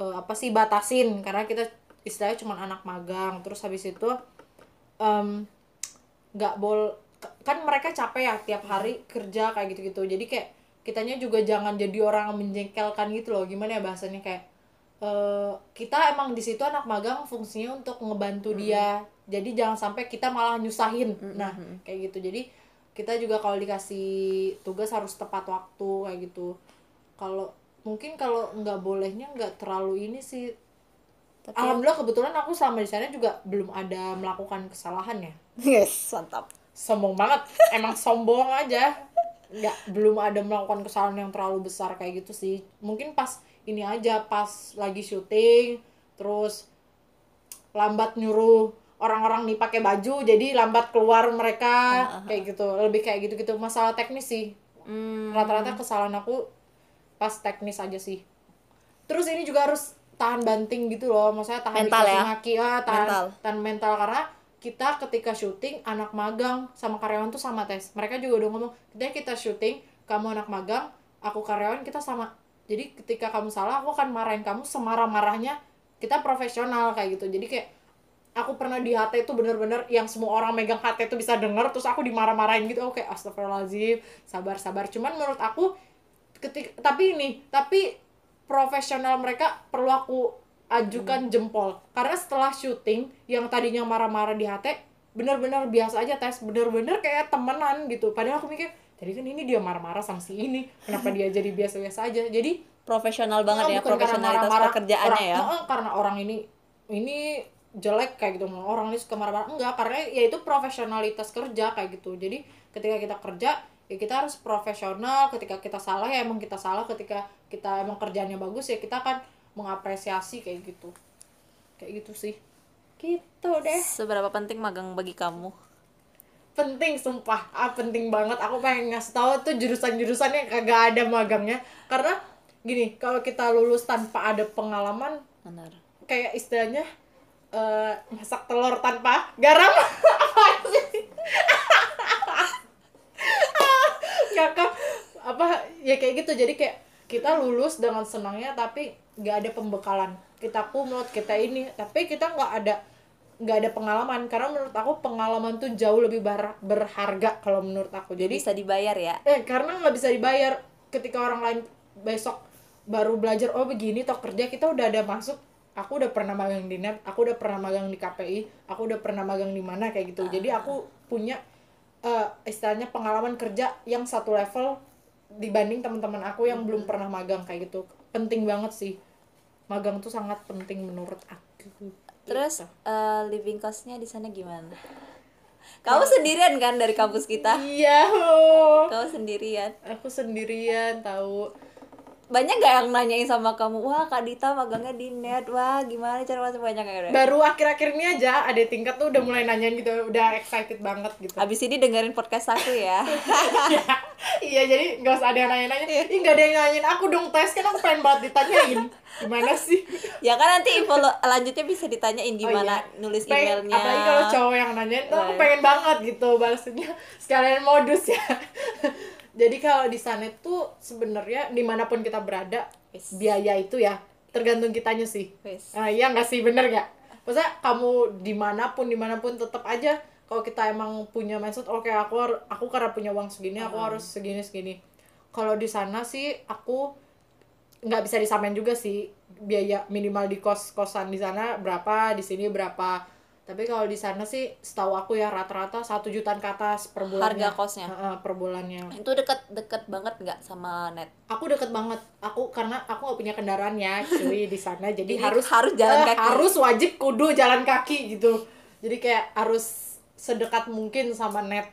eh, apa sih batasin. Karena kita istilahnya cuma anak magang terus habis itu em, nggak bol kan mereka capek ya tiap hari kerja kayak gitu-gitu. Jadi kayak kitanya juga jangan jadi orang yang menjengkelkan gitu loh. Gimana ya bahasanya? Kayak eh, kita emang di situ anak magang fungsinya untuk ngebantu dia. Jadi jangan sampai kita malah nyusahin. Nah kayak gitu. Jadi kita juga kalau dikasih tugas harus tepat waktu kayak gitu. Kalau mungkin kalau nggak bolehnya nggak terlalu ini sih Tapi- alhamdulillah kebetulan aku selama di sana juga belum ada melakukan kesalahan ya. Yes mantap. Sombong banget. Emang sombong aja. Nggak belum ada melakukan kesalahan yang terlalu besar kayak gitu sih. Mungkin pas ini aja pas lagi syuting terus lambat nyuruh orang-orang nih pakai baju jadi lambat keluar mereka kayak gitu. Lebih kayak gitu gitu masalah teknis sih. Hmm, rata-rata kesalahan aku pas teknis aja sih. Terus ini juga harus tahan banting gitu loh. Maksudnya tahan Mental ya? maki ah, tahan Mental. tahan mental. Karena kita ketika syuting anak magang sama karyawan tuh sama tes mereka juga udah ngomong kita kita syuting kamu anak magang aku karyawan kita sama. Jadi ketika kamu salah aku akan marahin kamu semarah-marahnya. Kita profesional kayak gitu. Jadi kayak aku pernah di HT itu bener-bener yang semua orang megang HT itu bisa denger terus aku dimarah-marahin gitu. Oke astagfirullahaladzim sabar sabar. Cuman menurut aku ketik tapi ini tapi profesional mereka perlu aku ajukan jempol. Karena setelah syuting yang tadinya marah-marah di HT bener-bener biasa aja tes bener-bener kayak temenan gitu. Padahal aku mikir jadi kan ini dia marah-marah sama si ini kenapa dia jadi biasa-biasa aja? Jadi profesional banget ya bukan karena profesionalitas marah-marah pekerjaannya orang- ya? karena orang ini ini jelek kayak gitu orang ini suka marah-marah. Enggak karena ya itu profesionalitas kerja kayak gitu. Jadi ketika kita kerja ya kita harus profesional. Ketika kita salah ya emang kita salah. Ketika kita emang kerjanya bagus ya kita akan mengapresiasi kayak gitu. Kayak gitu sih. Gitu deh. Seberapa penting magang bagi kamu? Penting sumpah. Ah penting banget. Aku pengen ngasih tahu tuh jurusan-jurusannya kagak ada magangnya. Karena gini kalau kita lulus tanpa ada pengalaman benar. kayak istilahnya eh, masak telur tanpa garam apa sih kakak apa ya kayak gitu. Jadi kayak kita lulus dengan senangnya tapi nggak ada pembekalan. Kita kumlot kita ini. Tapi kita nggak ada nggak ada pengalaman. Karena menurut aku pengalaman tuh jauh lebih bar- berharga kalau menurut aku. Jadi bisa dibayar ya? Eh karena nggak bisa dibayar. Ketika orang lain besok baru belajar oh begini toh kerja kita udah ada masuk. Aku udah pernah magang di net aku udah pernah magang di KPI aku udah pernah magang di mana kayak gitu. Jadi aku punya eh, istilahnya pengalaman kerja yang satu level dibanding teman-teman aku yang belum pernah magang kayak gitu. Penting banget sih. Magang tuh sangat penting menurut aku. Terus eh, living costnya di sana gimana? Kamu sendirian kan dari kampus kita? Iya oh. kamu sendirian? Aku sendirian tahu banyak gak yang nanyain sama kamu wah kak Dita magangnya di net wah gimana cara masuk? Banyak gak baru akhir-akhir ini aja ada tingkat tuh udah mulai nanyain gitu udah excited banget gitu. Abis ini dengerin podcast aku ya. Iya, iya jadi nggak usah ada yang nanya-nanya. Ih nggak ada yang nanyain. Aku dong tes kan aku pengen banget ditanyain. Gimana sih? Ya kan nanti info lanjutnya bisa ditanyain gimana Oh, iya. nulis Pengen- emailnya. apalagi kalau cowok yang nanyain tuh aku Iya. pengen banget gitu balasnya. Sekalian modus ya jadi kalau di sana tuh sebenarnya di mana pun kita berada Yes. biaya itu ya tergantung kitanya sih Wes. Nah, iya nggak sih bener nggak? Maksudnya kamu di mana pun di mana pun tetap aja kalau kita emang punya mindset oke aku har- aku karena punya uang segini aku harus segini segini. Kalau di sana sih aku nggak bisa disamain juga sih biaya minimal di kos kosan di sana berapa di sini berapa. Tapi kalau di sana sih setahu aku ya rata-rata satu jutaan ke atas per bulannya. Harga kosnya? Heeh, per bulannya. itu deket deket banget nggak sama net Aku deket banget. Aku karena aku nggak punya kendaraan ya, cuy di sana. Jadi, Jadi harus harus jalan kaki. Harus wajib kudu jalan kaki gitu. Jadi kayak harus sedekat mungkin sama net.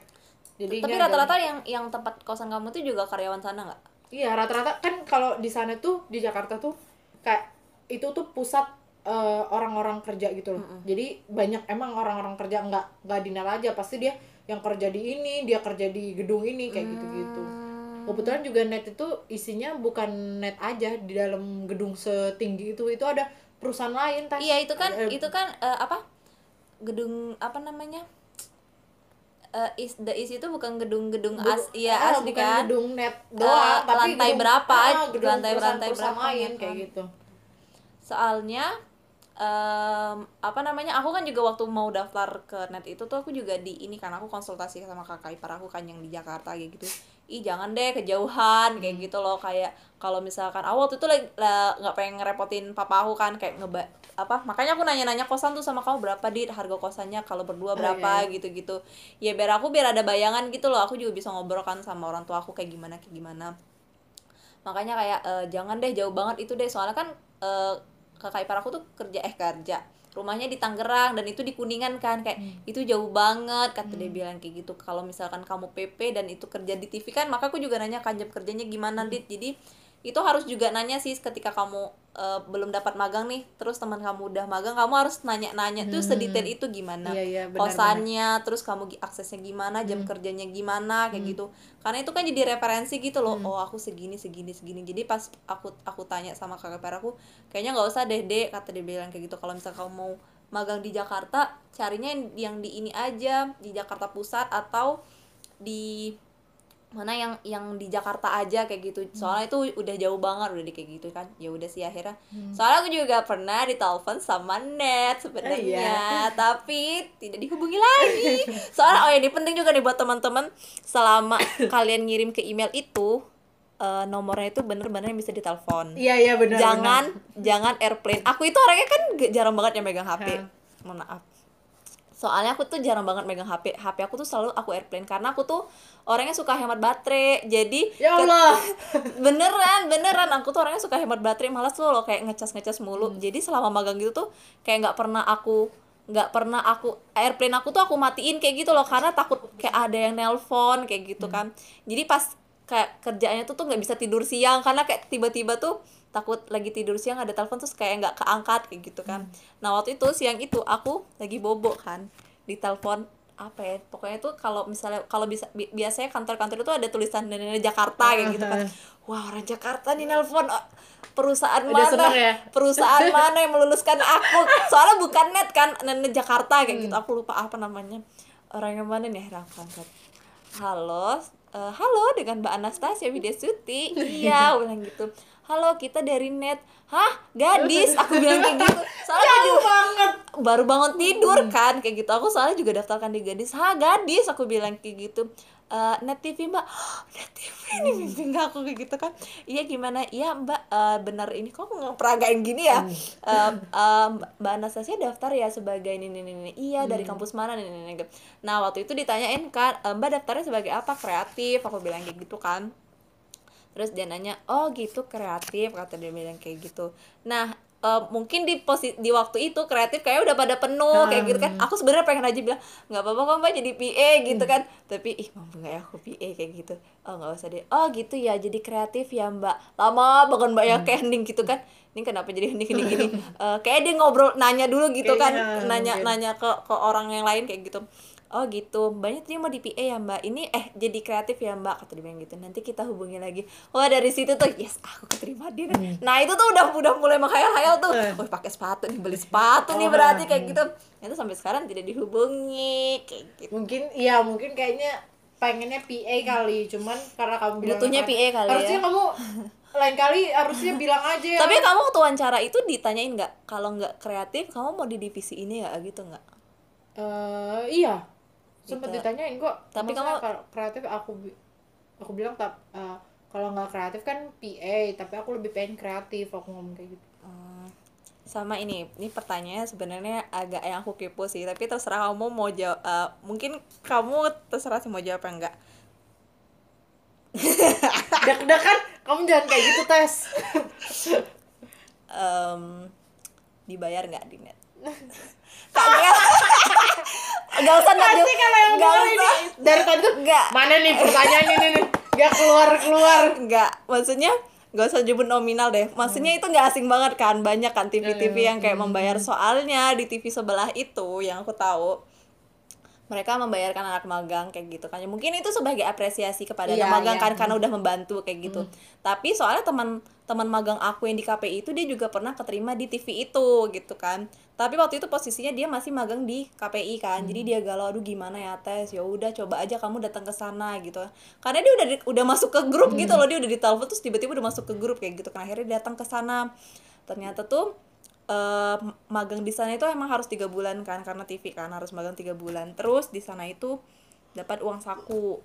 Jadi tapi rata-rata yang yang tempat kosan kamu tuh juga karyawan sana nggak Iya, rata-rata kan kalau di sana tuh di Jakarta tuh kayak itu tuh pusat eh, orang-orang kerja gitu loh. Jadi banyak emang orang-orang kerja nggak nggak di net aja, pasti dia yang kerja di ini, dia kerja di gedung ini kayak gitu-gitu. Hmm. Kebetulan juga net itu isinya bukan net aja di dalam gedung setinggi itu itu ada perusahaan lain tas. iya itu kan Eh, itu kan eh, apa gedung apa namanya Eh, is the is itu bukan gedung-gedung gedung- as iya ah, asli bukan kan gedung net doang, tapi lantai gedung- berapa, ah, gedung lantai- lantai berapa, lain ya kayak kan? gitu. soalnya em, apa namanya aku kan juga waktu mau daftar ke net itu tuh aku juga di ini kan aku konsultasi sama kakak ipar aku kan yang di Jakarta kayak gitu. Ih jangan deh kejauhan kayak gitu loh. Kayak kalau misalkan awal tuh tuh nggak pengen ngerepotin papa aku kan kayak ngeba apa makanya aku nanya-nanya kosan tuh sama kamu berapa di harga kosannya kalau berdua berapa? iya. gitu-gitu. Ya biar aku biar ada bayangan gitu loh. Aku juga bisa ngobrol kan sama orang tua aku kayak gimana kayak gimana. Makanya kayak eh, jangan deh jauh banget itu deh. Soalnya kan eh, kakak ipar aku tuh kerja eh kerja. Rumahnya di Tangerang dan itu di Kuningan kan kayak itu jauh banget kata dia bilang kayak gitu. Kalau misalkan kamu PP dan itu kerja di TV kan maka aku juga nanya kan jam kerjanya gimana dit? Jadi itu harus juga nanya sih ketika kamu eh, belum dapat magang nih terus teman kamu udah magang kamu harus nanya-nanya tuh sedetail itu gimana. Iya, iya, benar, kosannya terus kamu aksesnya gimana jam kerjanya gimana kayak gitu. Karena itu kan jadi referensi gitu loh oh aku segini segini segini. Jadi pas aku aku tanya sama kakak ipar aku kayaknya nggak usah deh dek kata dia bilang kayak gitu. Kalau misal kamu mau magang di Jakarta carinya yang di ini aja di Jakarta Pusat atau di mana yang yang di Jakarta aja kayak gitu. Soalnya itu udah jauh banget udah di kayak gitu kan. Ya udah sih akhirnya. Soalnya aku juga pernah ditelepon sama net sebenarnya. Tapi tidak dihubungi lagi. Soalnya oh ya ini penting juga nih buat teman-teman. Selama kalian ngirim ke email itu eh, nomornya itu bener-bener yang bisa ditelepon. Iya iya benar jangan jangan airplane. Aku itu orangnya kan jarang banget yang megang HP mohon maaf soalnya aku tuh jarang banget megang HP HP aku tuh selalu aku airplane karena aku tuh orangnya suka hemat baterai. Jadi ya Allah. Beneran beneran. Aku tuh orangnya suka hemat baterai malas tuh loh kayak ngecas ngecas mulu. Hmm. jadi selama magang gitu tuh kayak nggak pernah aku nggak pernah aku airplane aku tuh aku matiin kayak gitu loh karena takut kayak ada yang nelpon kayak gitu Hmm. kan. Jadi pas kayak kerjaannya tuh tuh nggak bisa tidur siang karena kayak tiba-tiba tuh takut lagi tidur siang ada telepon terus kayak nggak keangkat kayak gitu kan. Nah waktu itu siang itu aku lagi bobo kan di telepon apa ya pokoknya tuh kalau misalnya kalau bisa bi- biasanya kantor-kantor itu ada tulisan dari Jakarta kayak gitu kan. Wah orang Jakarta nih nelpon oh, perusahaan Udah mana? ya? perusahaan mana yang meluluskan aku? Soalnya bukan net kan net Jakarta kayak gitu. Hmm. aku lupa apa namanya. Orang yang mana nih? Akhirnya aku angkat halo eh, halo dengan Mbak Anastasia Widyasuti iya aku bilang gitu halo kita dari net. Hah? Gadis? Aku bilang kayak gitu. Soalnya aku juga banget. Baru bangun tidur kan kayak gitu. Aku soalnya juga daftarkan di gadis. Ha gadis? Aku bilang kayak gitu. Eh, net TV mbak. Net TV ini mimpi nggak? Aku kayak gitu kan. Iya gimana? Iya mbak eh, benar ini kok nggak peragain gini ya? Eh, eh, mbak Anastasia daftar ya sebagai ini ini ini iya dari kampus mana? Ini ini ini. nah waktu itu ditanyain kan "Eh, mbak daftarnya sebagai apa? Kreatif? Aku bilang kayak gitu kan terus dia nanya oh gitu kreatif kata dia bilang kayak gitu. Nah eh, mungkin di posi di waktu itu kreatif kayak udah pada penuh kayak gitu kan. Aku sebenarnya pengen aja bilang nggak apa-apa kok mbak jadi PA gitu kan. Tapi ih mampu nggak ya aku PA kayak gitu. Oh nggak usah deh. Oh gitu ya jadi kreatif ya mbak. Lama banget mbak ya kayak hening gitu kan. Ini kenapa jadi hening gini gini? Eh, kayak dia ngobrol nanya dulu gitu kan. Kayaknya, nanya mungkin. nanya ke ke orang yang lain kayak gitu oh gitu. Mbaknya tadi mau di PA ya mbak. Ini eh jadi kreatif ya mbak kata dia bilang gitu. Nanti kita hubungi lagi. Wah dari situ tuh yes aku keterima dia. Nah itu tuh udah udah mulai menghayal-hayal tuh. Hmm. oh pakai sepatu nih beli sepatu nih Oh, berarti kayak gitu. Itu sampai sekarang tidak dihubungi kayak gitu. Mungkin iya mungkin kayaknya pengennya PA kali. Cuman karena kamu bilang Butuhnya PA kali harusnya ya. kamu lain kali harusnya bilang aja. Ya tapi kamu waktu wawancara itu ditanyain nggak? Kalau nggak kreatif kamu mau di divisi ini nggak? Gitu nggak? Eh, iya sempat Gitu. ditanyain kok Tapi kamu- kalau kreatif aku aku bilang tap eh, kalau nggak kreatif kan PA tapi aku lebih pengen kreatif aku ngomong kayak gitu. Hmm, sama ini ini pertanyaannya sebenarnya agak yang aku kepo sih tapi terserah kamu mau jawab eh, mungkin kamu terserah sih mau jawab apa enggak. Deg-degan kamu jangan kayak gitu tes Em, dibayar nggak di net? Kagak nggak usah nggak pasti kalau yang usah. nih dari tadi tuh nggak. Mana nih pertanyaan ini nih? Nggak keluar keluar. Nggak. Maksudnya nggak usah nyebut nominal deh. Maksudnya itu nggak asing banget kan. Banyak kan TV-TV yang kayak membayar soalnya di TV sebelah itu yang aku tahu. Mereka membayarkan anak magang kayak gitu kan. Ya, mungkin itu sebagai apresiasi kepada Iya, anak magang iya. kan karena udah membantu kayak gitu. Tapi soalnya teman teman magang aku yang di KPI itu dia juga pernah keterima di TV itu gitu kan. Tapi waktu itu posisinya dia masih magang di KPI kan. Jadi dia galau aduh gimana ya tes ya udah coba aja kamu datang ke sana gitu. Karena dia udah udah masuk ke grup gitu loh dia udah ditelepon terus tiba-tiba udah masuk ke grup kayak gitu kan. Akhirnya dia datang ke sana. Ternyata tuh eh, magang di sana itu emang harus tiga bulan kan karena TV kan harus magang tiga bulan. Terus di sana itu dapat uang saku.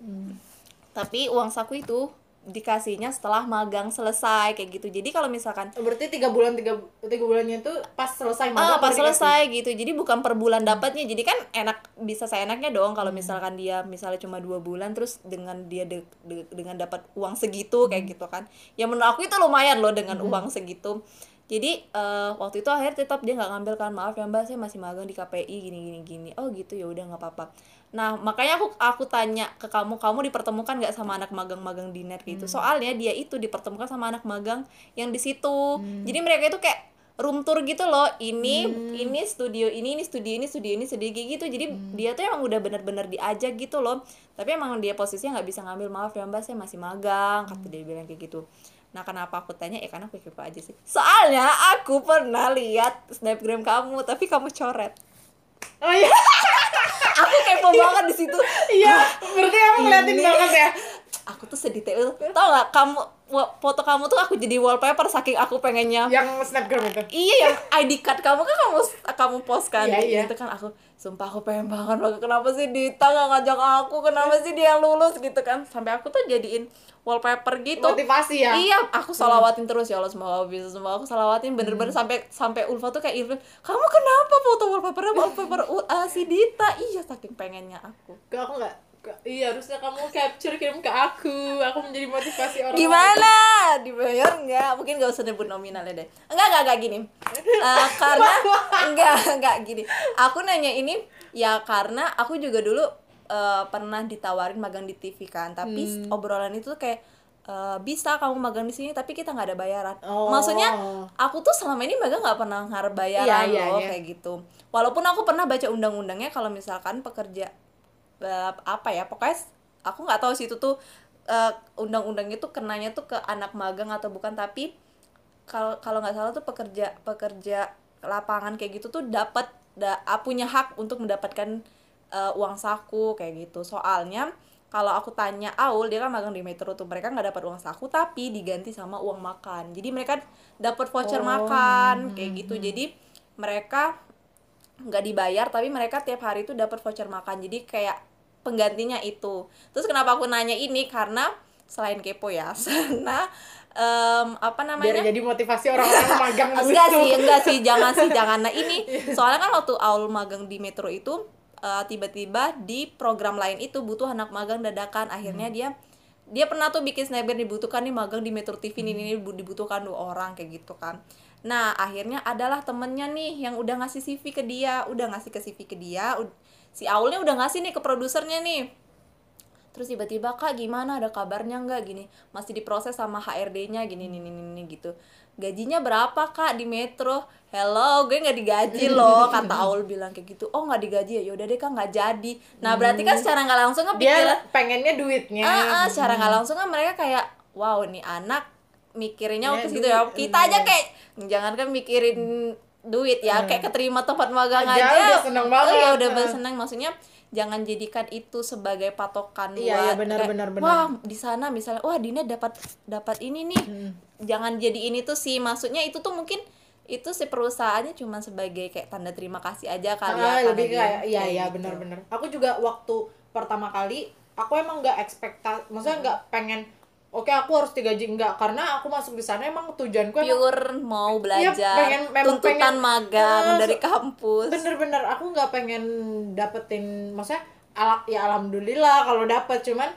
Tapi uang saku itu dikasihnya setelah magang selesai kayak gitu jadi kalau misalkan berarti tiga bulan tiga tiga bulannya itu pas selesai Ah, magang pas baru selesai gitu. Jadi bukan per bulan dapatnya. Jadi kan enak bisa seenaknya dong kalau misalkan dia misalnya cuma dua bulan terus dengan dia de- de- dengan dapat uang segitu kayak gitu kan. Ya menurut aku itu lumayan loh dengan uang segitu. Jadi eh, waktu itu akhirnya tetap dia nggak ngambil kan maaf ya mbak saya masih magang di KPI gini gini gini. Oh gitu ya udah nggak apa-apa. Nah makanya aku aku tanya ke kamu kamu dipertemukan nggak sama anak magang-magang di net gitu. Soalnya dia itu dipertemukan sama anak magang yang di situ. Jadi mereka itu kayak room tour gitu loh. Ini ini studio ini ini studio ini studio ini studio gitu jadi dia tuh emang udah bener-bener diajak gitu loh. Tapi emang dia posisinya nggak bisa ngambil maaf ya mbak saya masih magang kata dia bilang kayak gitu. Nah kenapa aku tanya? Ya karena aku kepo aja sih. Soalnya aku pernah lihat snapgram kamu tapi kamu coret. Oh iya aku kepo banget di situ. Iya berarti kamu ngeliatin Ini. banget ya? Aku tuh sedetail. Itu tau nggak kamu foto kamu tuh aku jadi wallpaper saking aku pengennya. Yang snapgram itu? Iya yang ID card kamu kan kamu kamu post kan? Iya, iya. itu kan aku sumpah aku pengen banget kenapa sih Dita nggak ngajak aku? Kenapa sih dia yang lulus? Gitu kan. Sampai aku tuh jadiin wallpaper gitu motivasi ya Iya, aku salawatin terus ya Allah semoga bisa semoga aku salawatin bener-bener Hmm. sampai sampai Ulfa tuh kayak Irfan, kamu kenapa foto wallpapernya wallpaper U- uh, si Dita? Iya, saking pengennya aku. Gak, aku Gak- iya harusnya kamu capture kirim ke aku aku menjadi motivasi orang lain. Gimana? Dibayar nggak? Mungkin gak usah nyebut nominalnya deh. Enggak, enggak, enggak gini. Eh, karena enggak, enggak gini. Aku nanya ini ya karena aku juga dulu eh, pernah ditawarin magang di TV kan, tapi Hmm. obrolan itu tuh kayak eh, bisa kamu magang di sini tapi kita nggak ada bayaran. Oh. Maksudnya aku tuh selama ini magang nggak pernah ngarep bayaran Iya, iya, loh iya. kayak gitu. Walaupun aku pernah baca undang-undangnya kalau misalkan pekerja eh, apa ya pokoknya aku nggak tahu sih itu tuh eh, undang-undang itu kenanya tuh ke anak magang atau bukan tapi kalau kalau nggak salah tuh pekerja pekerja lapangan kayak gitu tuh dapat da, punya hak untuk mendapatkan eh, uang saku kayak gitu. Soalnya kalau aku tanya Aul dia kan magang di Metro tuh mereka nggak dapat uang saku tapi diganti sama uang makan. Jadi mereka dapat voucher Oh, makan kayak gitu. jadi mereka nggak dibayar tapi mereka tiap hari itu dapat voucher makan. Jadi kayak penggantinya itu. Terus kenapa aku nanya ini? Karena selain kepo ya karena em, apa biar namanya jadi motivasi orang-orang magang enggak sih enggak sih. Jangan sih jangan. Nah ini soalnya kan waktu Aul magang di Metro itu eh, tiba-tiba di program lain itu butuh anak magang dadakan. Akhirnya Hmm. dia dia pernah tuh bikin snapgram dibutuhkan nih magang di Metro TV Hmm. ini bu- dibutuhkan dua orang kayak gitu kan. Nah akhirnya adalah temennya nih yang udah ngasih CV ke dia udah ngasih ke CV ke dia si Aulnya udah ngasih nih ke produsernya nih. Terus tiba-tiba kak gimana? Ada kabarnya nggak? Gini. Masih diproses sama HRD-nya gini nih nih nih gitu gajinya berapa kak di Metro? Hello gue nggak digaji loh kata Aul bilang kayak gitu. Oh nggak digaji ya? Yaudah deh kak nggak jadi. Nah berarti kan secara nggak langsung kan dia pikiran pengennya duitnya. Ah, ah, secara nggak langsung kan mereka kayak wow nih anak mikirnya Ya, waktu ya duit, kita aja kayak jangan kan mikirin duit ya kayak keterima tempat magang Aja aja, udah seneng banget. oh ya udah Ah. seneng. Maksudnya jangan jadikan itu sebagai patokan Iya, iya, buat benar, kayak, benar, benar. wah di sana misalnya wah Dina dapat dapat ini nih Hmm. jangan jadi ini tuh sih maksudnya itu tuh mungkin itu si perusahaannya cuma sebagai kayak tanda terima kasih aja kali ya Ah, karena lebih kayak iya iya gitu. benar-benar aku juga waktu pertama kali aku emang nggak ekspekta maksudnya nggak pengen oke aku harus digaji enggak karena aku masuk di sana emang tujuanku emang pure mau belajar Iya, pengen- memang tuntutan pengen- magang Ah, dari kampus. bener-bener aku nggak pengen dapetin maksudnya ala, ya alhamdulillah kalau dapet cuman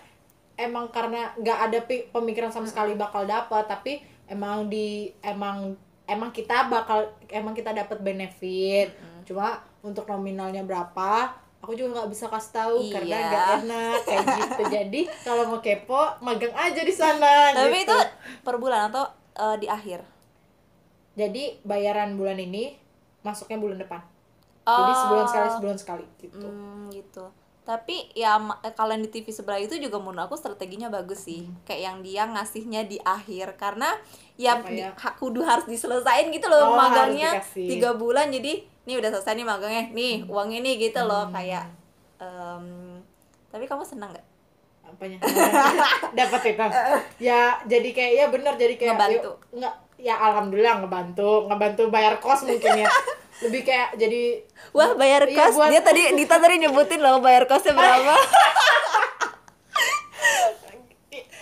emang karena nggak ada pemikiran sama sekali bakal dapat tapi emang di emang emang kita bakal emang kita dapat benefit. Cuma untuk nominalnya berapa aku juga nggak bisa kasih tahu karena Iya. nggak enak kayak gitu. Jadi kalau mau kepo magang aja di sana tapi gitu. itu per bulan atau eh, di akhir? Jadi bayaran bulan ini masuknya bulan depan. Jadi sebulan sekali sebulan sekali gitu. Hmm, gitu. Tapi ya eh, kalau yang di TV sebelah itu juga menurut aku strateginya bagus sih. Kayak yang dia ngasihnya di akhir. Karena ya Supaya- di- kudu harus diselesain gitu loh Oh, magangnya tiga bulan. Jadi nih udah selesai nih magangnya nih uang ini gitu Hmm. loh kayak em, tapi kamu senang nggak? apanya dapat itu ya jadi kayak ya bener jadi kayak Ngebantu. yuk, nggak ya alhamdulillah ngebantu ngebantu bayar kos mungkin ya lebih kayak jadi Wah bayar Iya, kos buat- dia tadi Dita tadi nyebutin loh bayar kosnya berapa?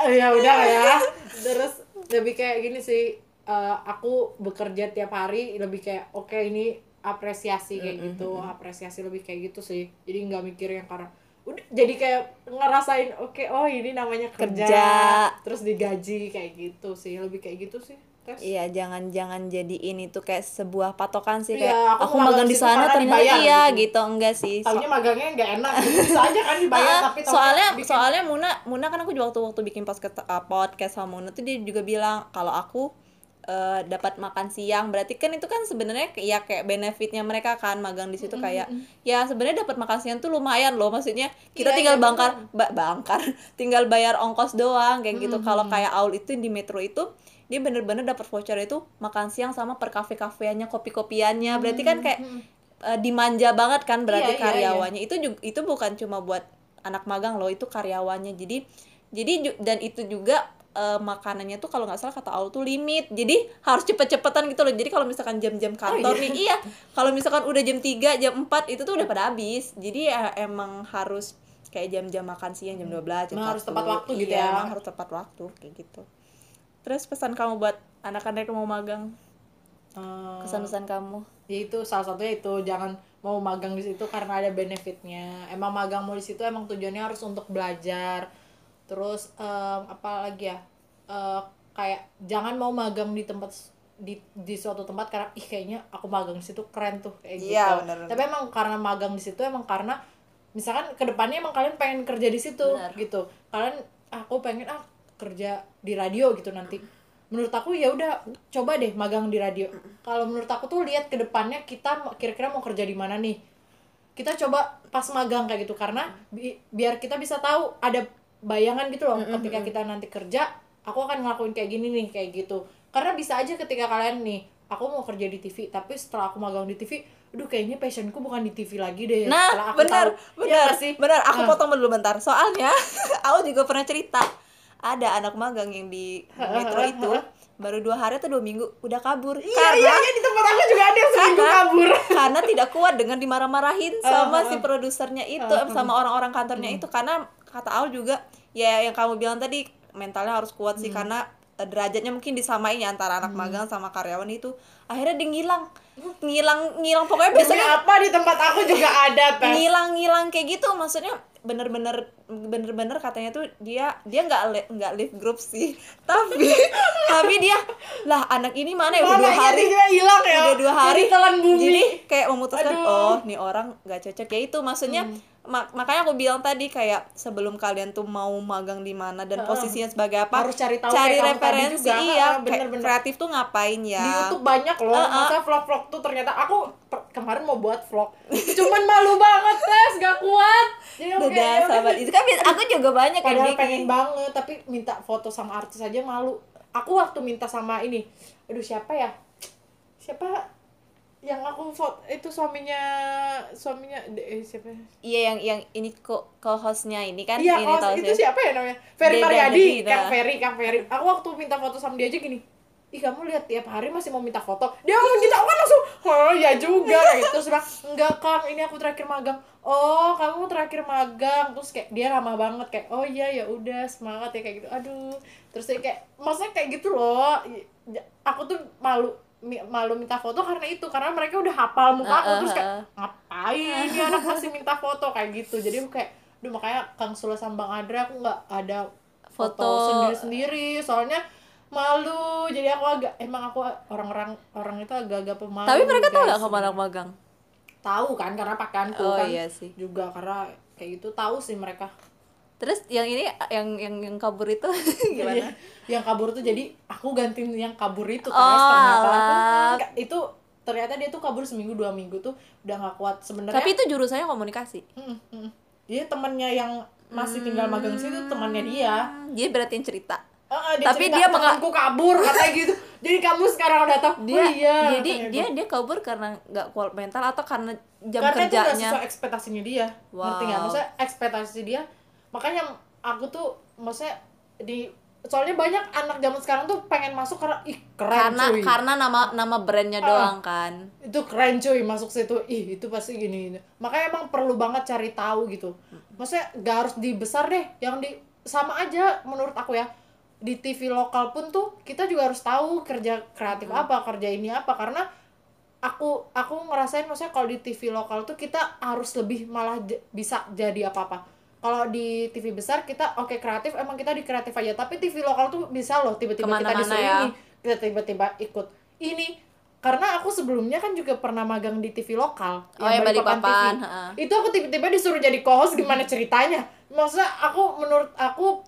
ya udah ya terus lebih kayak gini sih eh, aku bekerja tiap hari lebih kayak oke ini apresiasi kayak gitu apresiasi lebih kayak gitu sih jadi nggak mikir yang karena udah jadi kayak ngerasain oke oh ini namanya kerja, Kerja. terus digaji kayak gitu sih lebih kayak gitu sih Tes. Iya, jangan jangan jadi ini tuh kayak sebuah patokan sih Iya, kayak aku aku, magang di sana ternyata dibayar iya gitu. gitu. enggak sih. So- taunya magangnya nggak enak gitu. bisa aja kan dibayar Ah, tapi soalnya bikin- soalnya Muna Muna kan aku juga waktu waktu bikin podcast uh, podcast sama Muna tuh dia juga bilang kalau aku uh, dapat makan siang. Berarti kan itu kan sebenarnya ya kayak benefitnya mereka kan magang di situ kayak ya sebenarnya dapat makan siang tuh lumayan loh. Maksudnya kita Iya, tinggal iya, bangkar ba- bangkar tinggal bayar ongkos doang kayak gitu. Kalau kayak Aul itu di Metro itu dia bener-bener dapat voucher itu makan siang sama per kafe kafeannya kopi kopiannya berarti kan kayak uh, dimanja banget kan berarti Iya, iya, iya. karyawannya. Itu juga itu bukan cuma buat anak magang loh itu karyawannya. Jadi jadi ju- dan itu juga eh, makanannya tuh kalau nggak salah kata Aul tuh limit. Jadi harus cepet-cepetan gitu loh. Jadi kalau misalkan jam-jam kantor nih iya. Kalau misalkan udah jam 3 jam 4 itu tuh udah pada habis. Jadi ya emang harus kayak jam-jam makan siang jam 12 jam Emang harus 1. tepat waktu gitu Iya, ya. emang harus tepat waktu kayak gitu. Terus pesan kamu buat anak-anak yang mau magang? Eh, kesan-pesan kamu? ya itu salah satunya itu jangan mau magang di situ karena ada benefitnya. Emang magang mau di situ emang tujuannya harus untuk belajar terus em, apa lagi ya? Eh, kayak jangan mau magang di tempat di di suatu tempat karena ih kayaknya aku magang di situ keren tuh kayak gitu. Iya, benar, benar. tapi emang karena magang di situ emang karena misalkan ke depannya emang kalian pengen kerja di situ Benar. gitu. Kalian aku pengen ah kerja di radio gitu nanti. Menurut aku ya udah coba deh magang di radio. Kalau menurut aku tuh lihat ke depannya kita kira-kira mau kerja di mana nih. Kita coba pas magang kayak gitu karena bi- biar kita bisa tahu ada bayangan gitu loh ketika kita nanti kerja aku akan ngelakuin kayak gini nih kayak gitu karena bisa aja ketika kalian nih aku mau kerja di TV tapi setelah aku magang di TV aduh kayaknya passionku bukan di TV lagi deh setelah Nah, aku benar, tahu. benar, Iya nggak sih benar. Aku Nah. potong dulu bentar. Soalnya, aku juga pernah cerita ada anak magang yang di metro itu baru dua hari atau dua minggu udah kabur iya karena iya iya, di tempat aku juga ada yang seminggu Karena- kabur karena tidak kuat dengan dimarah-marahin sama si produsernya itu Uh, uh. sama orang-orang kantornya itu karena kata Aul juga ya yang kamu bilang tadi mentalnya harus kuat sih karena eh, derajatnya mungkin disamain ya antara anak magang sama karyawan itu. Akhirnya dia ngilang. Ngilang ngilang pokoknya Demi biasanya apa di tempat aku juga ada tes ngilang-ngilang kayak gitu maksudnya bener-bener bener-bener katanya tuh dia dia nggak nggak live group sih. Tapi tapi dia lah anak ini mana ya? Udah dua Mamanya hari. Juga hilang ya? Udah dua hari. Jadi telan bumi. Jadi kayak memutuskan Aduh. oh nih orang nggak cocok. Ya itu maksudnya ma- makanya aku bilang tadi kayak sebelum kalian tuh mau magang di mana dan posisinya sebagai apa Harus cari tahu cari kayak kamu tadi referensi juga. iya kayak bener-bener. kreatif tuh ngapain ya di YouTube banyak loh Uh, uh. masa vlog-vlog tuh ternyata aku kemarin mau buat vlog cuman malu banget tes gak kuat jadi ya udah. sahabat itu kan aku juga banyak yang padahal bikin pengen banget tapi minta foto sama artis aja malu aku waktu minta sama ini aduh siapa ya siapa yang aku foto itu suaminya suaminya eh, siapa ya? Iya yang yang ini kok co-hostnya ini kan Iya, ini oh, itu siapa ya namanya? Ferry Mariadi. Kang Ferry, Kang Ferry. Aku waktu minta foto sama dia aja gini, ih kamu lihat tiap hari masih mau minta foto. Dia mau minta aku kan langsung, oh ya juga gitu. Terus bilang, enggak Kang, ini aku terakhir magang. Oh, kamu terakhir magang. Terus kayak dia ramah banget kayak, oh iya ya udah semangat ya kayak gitu. Aduh. Terus dia kayak, maksudnya kayak gitu loh. Aku tuh malu malu minta foto karena itu karena mereka udah hapal muka aku Uh, uh, terus kayak uh. ngapain ini anak masih minta foto kayak gitu jadi aku kayak Duh makanya Kang Sula sama Bang Adra aku nggak ada foto, Foto. sendiri-sendiri soalnya malu jadi aku agak emang aku orang-orang orang itu agak-agak pemalu Tapi mereka tahu guys. nggak kamu anak magang? tahu kan karena pakaianku Oh kan iya sih. juga karena kayak gitu tahu sih mereka Terus yang ini yang yang yang kabur itu gimana? Iya. yang kabur tuh jadi aku gantiin yang kabur itu Oh, terus ternyata. Enggak, itu ternyata dia tuh kabur seminggu dua minggu tuh udah nggak kuat sebenarnya Tapi itu jurusannya komunikasi. Mm, mm. dia temannya yang masih tinggal magang situ temannya dia Hmm, Dia berarti yang cerita. Ah, dia Tapi cerita, dia menga- temanku kabur katanya gitu jadi kamu sekarang udah tahu Dia oh, iya jadi dia gitu. dia kabur karena nggak kuat mental atau karena jam karena itu udah kerjanya. sesuai ekspektasinya dia Wow. ngerti nggak maksudnya ekspektasi dia makanya aku tuh maksudnya di soalnya banyak anak zaman sekarang tuh pengen masuk karena ih keren karena cuy karena nama nama brandnya Ah. doang kan. itu keren cuy masuk situ ih itu pasti gini, gini. makanya emang perlu banget cari tahu gitu maksudnya gak harus di besar deh yang di sama aja menurut aku ya di TV lokal pun tuh kita juga harus tahu kerja kreatif apa kerja ini apa karena aku aku ngerasain maksudnya kalau di TV lokal tuh kita harus lebih malah bisa jadi apa apa kalau di TV besar kita oke kreatif emang kita di kreatif aja tapi TV lokal tuh bisa loh tiba-tiba kita disuruh ya. ini kita tiba-tiba ikut ini karena aku sebelumnya kan juga pernah magang di TV lokal Oh, yang Balikpapan, TV. heeh. itu aku tiba-tiba disuruh jadi co-host gimana ceritanya maksudnya aku menurut aku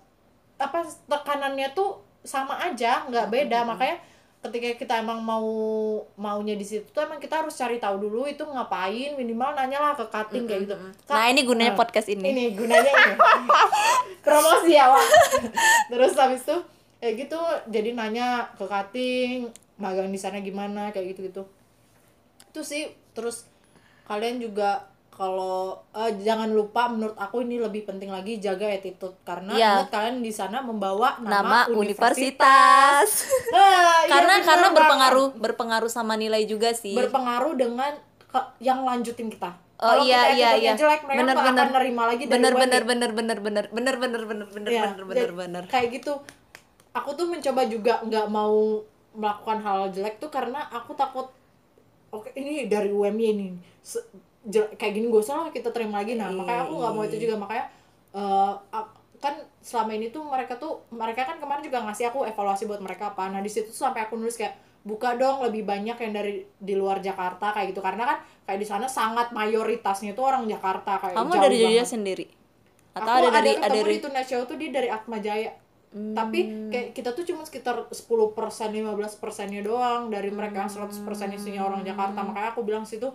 apa tekanannya tuh sama aja nggak beda makanya ketika kita emang mau maunya di situ tuh emang kita harus cari tahu dulu itu ngapain minimal nanya lah ke cutting kayak gitu Kak, Nah, ini gunanya nah, podcast ini. ini gunanya ini promosi ya Wak. terus habis itu kayak gitu jadi nanya ke cutting magang di sana gimana kayak gitu gitu itu sih terus kalian juga kalau uh, jangan lupa menurut aku ini lebih penting lagi jaga attitude. Karena iya. yeah. ingat kalian di sana membawa nama, nama universitas, universitas. Eh, iya, karena ya karena berpengaruh berpengaruh sama nilai juga sih. Berpengaruh dengan ke, yang lanjutin kita. Oh Kalo iya iya iya. Jelek, bener bener. nerima lagi dari gitu. bener, bener, bener bener bener bener bener iya, bener bener ya, bener bener bener. kayak gitu. Aku tuh mencoba juga nggak mau melakukan hal jelek tuh karena aku takut oke ini dari UMI ini kayak gini gue salah kita terima lagi. Nah makanya aku nggak mau itu juga. Makanya eh, ak- kan selama ini tuh mereka tuh mereka kan kemarin juga ngasih aku evaluasi buat mereka apa. Nah di situ tuh sampai aku nulis kayak buka dong lebih banyak yang dari di luar Jakarta kayak gitu. Karena kan kayak di sana sangat mayoritasnya tuh orang Jakarta kayak Kamu jauh dari Jogja sendiri? Atau aku ada dari ketemu ada dari Hmm. di Tuna Show tuh dia dari Atma Jaya. Tapi kayak kita tuh cuma sekitar 10% 15 persennya doang dari mereka yang 100 persen isinya orang Jakarta. Hmm. makanya aku bilang situ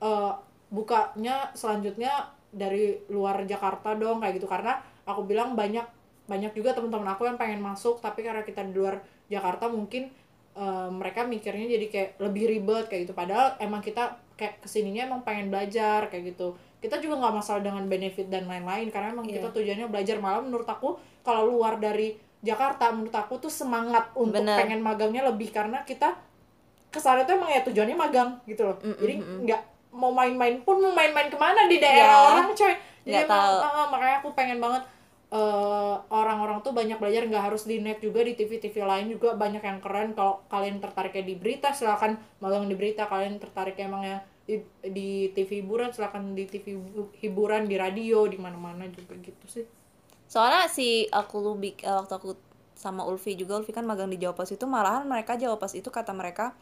eh, bukanya selanjutnya dari luar Jakarta dong kayak gitu. Karena aku bilang banyak banyak juga teman-teman aku yang pengen masuk tapi karena kita di luar Jakarta mungkin eh, mereka mikirnya jadi kayak lebih ribet kayak gitu. Padahal emang kita kayak ke sininya emang pengen belajar kayak gitu. Kita juga nggak masalah dengan benefit dan lain-lain karena emang kita tujuannya belajar. Malah menurut aku kalau luar dari Jakarta menurut aku tuh semangat untuk Bener. pengen magangnya lebih. Karena kita ke sana tuh emang ya tujuannya magang gitu loh. Jadi nggak mau main-main pun mau main-main ke mana di daerah Ya. orang coy jadi emang, tahu. ah, makanya aku pengen banget eh, orang-orang tuh banyak belajar nggak harus di net juga di TV-TV lain juga banyak yang keren kalau kalian tertariknya di berita silakan magang di berita kalian tertarik emang ya di, di TV hiburan silakan di TV hiburan di radio di mana-mana juga gitu sih Soalnya si aku eh, waktu aku sama Ulfi juga Ulfi kan magang di Jawa Pos itu malahan mereka Jawa Pos itu kata mereka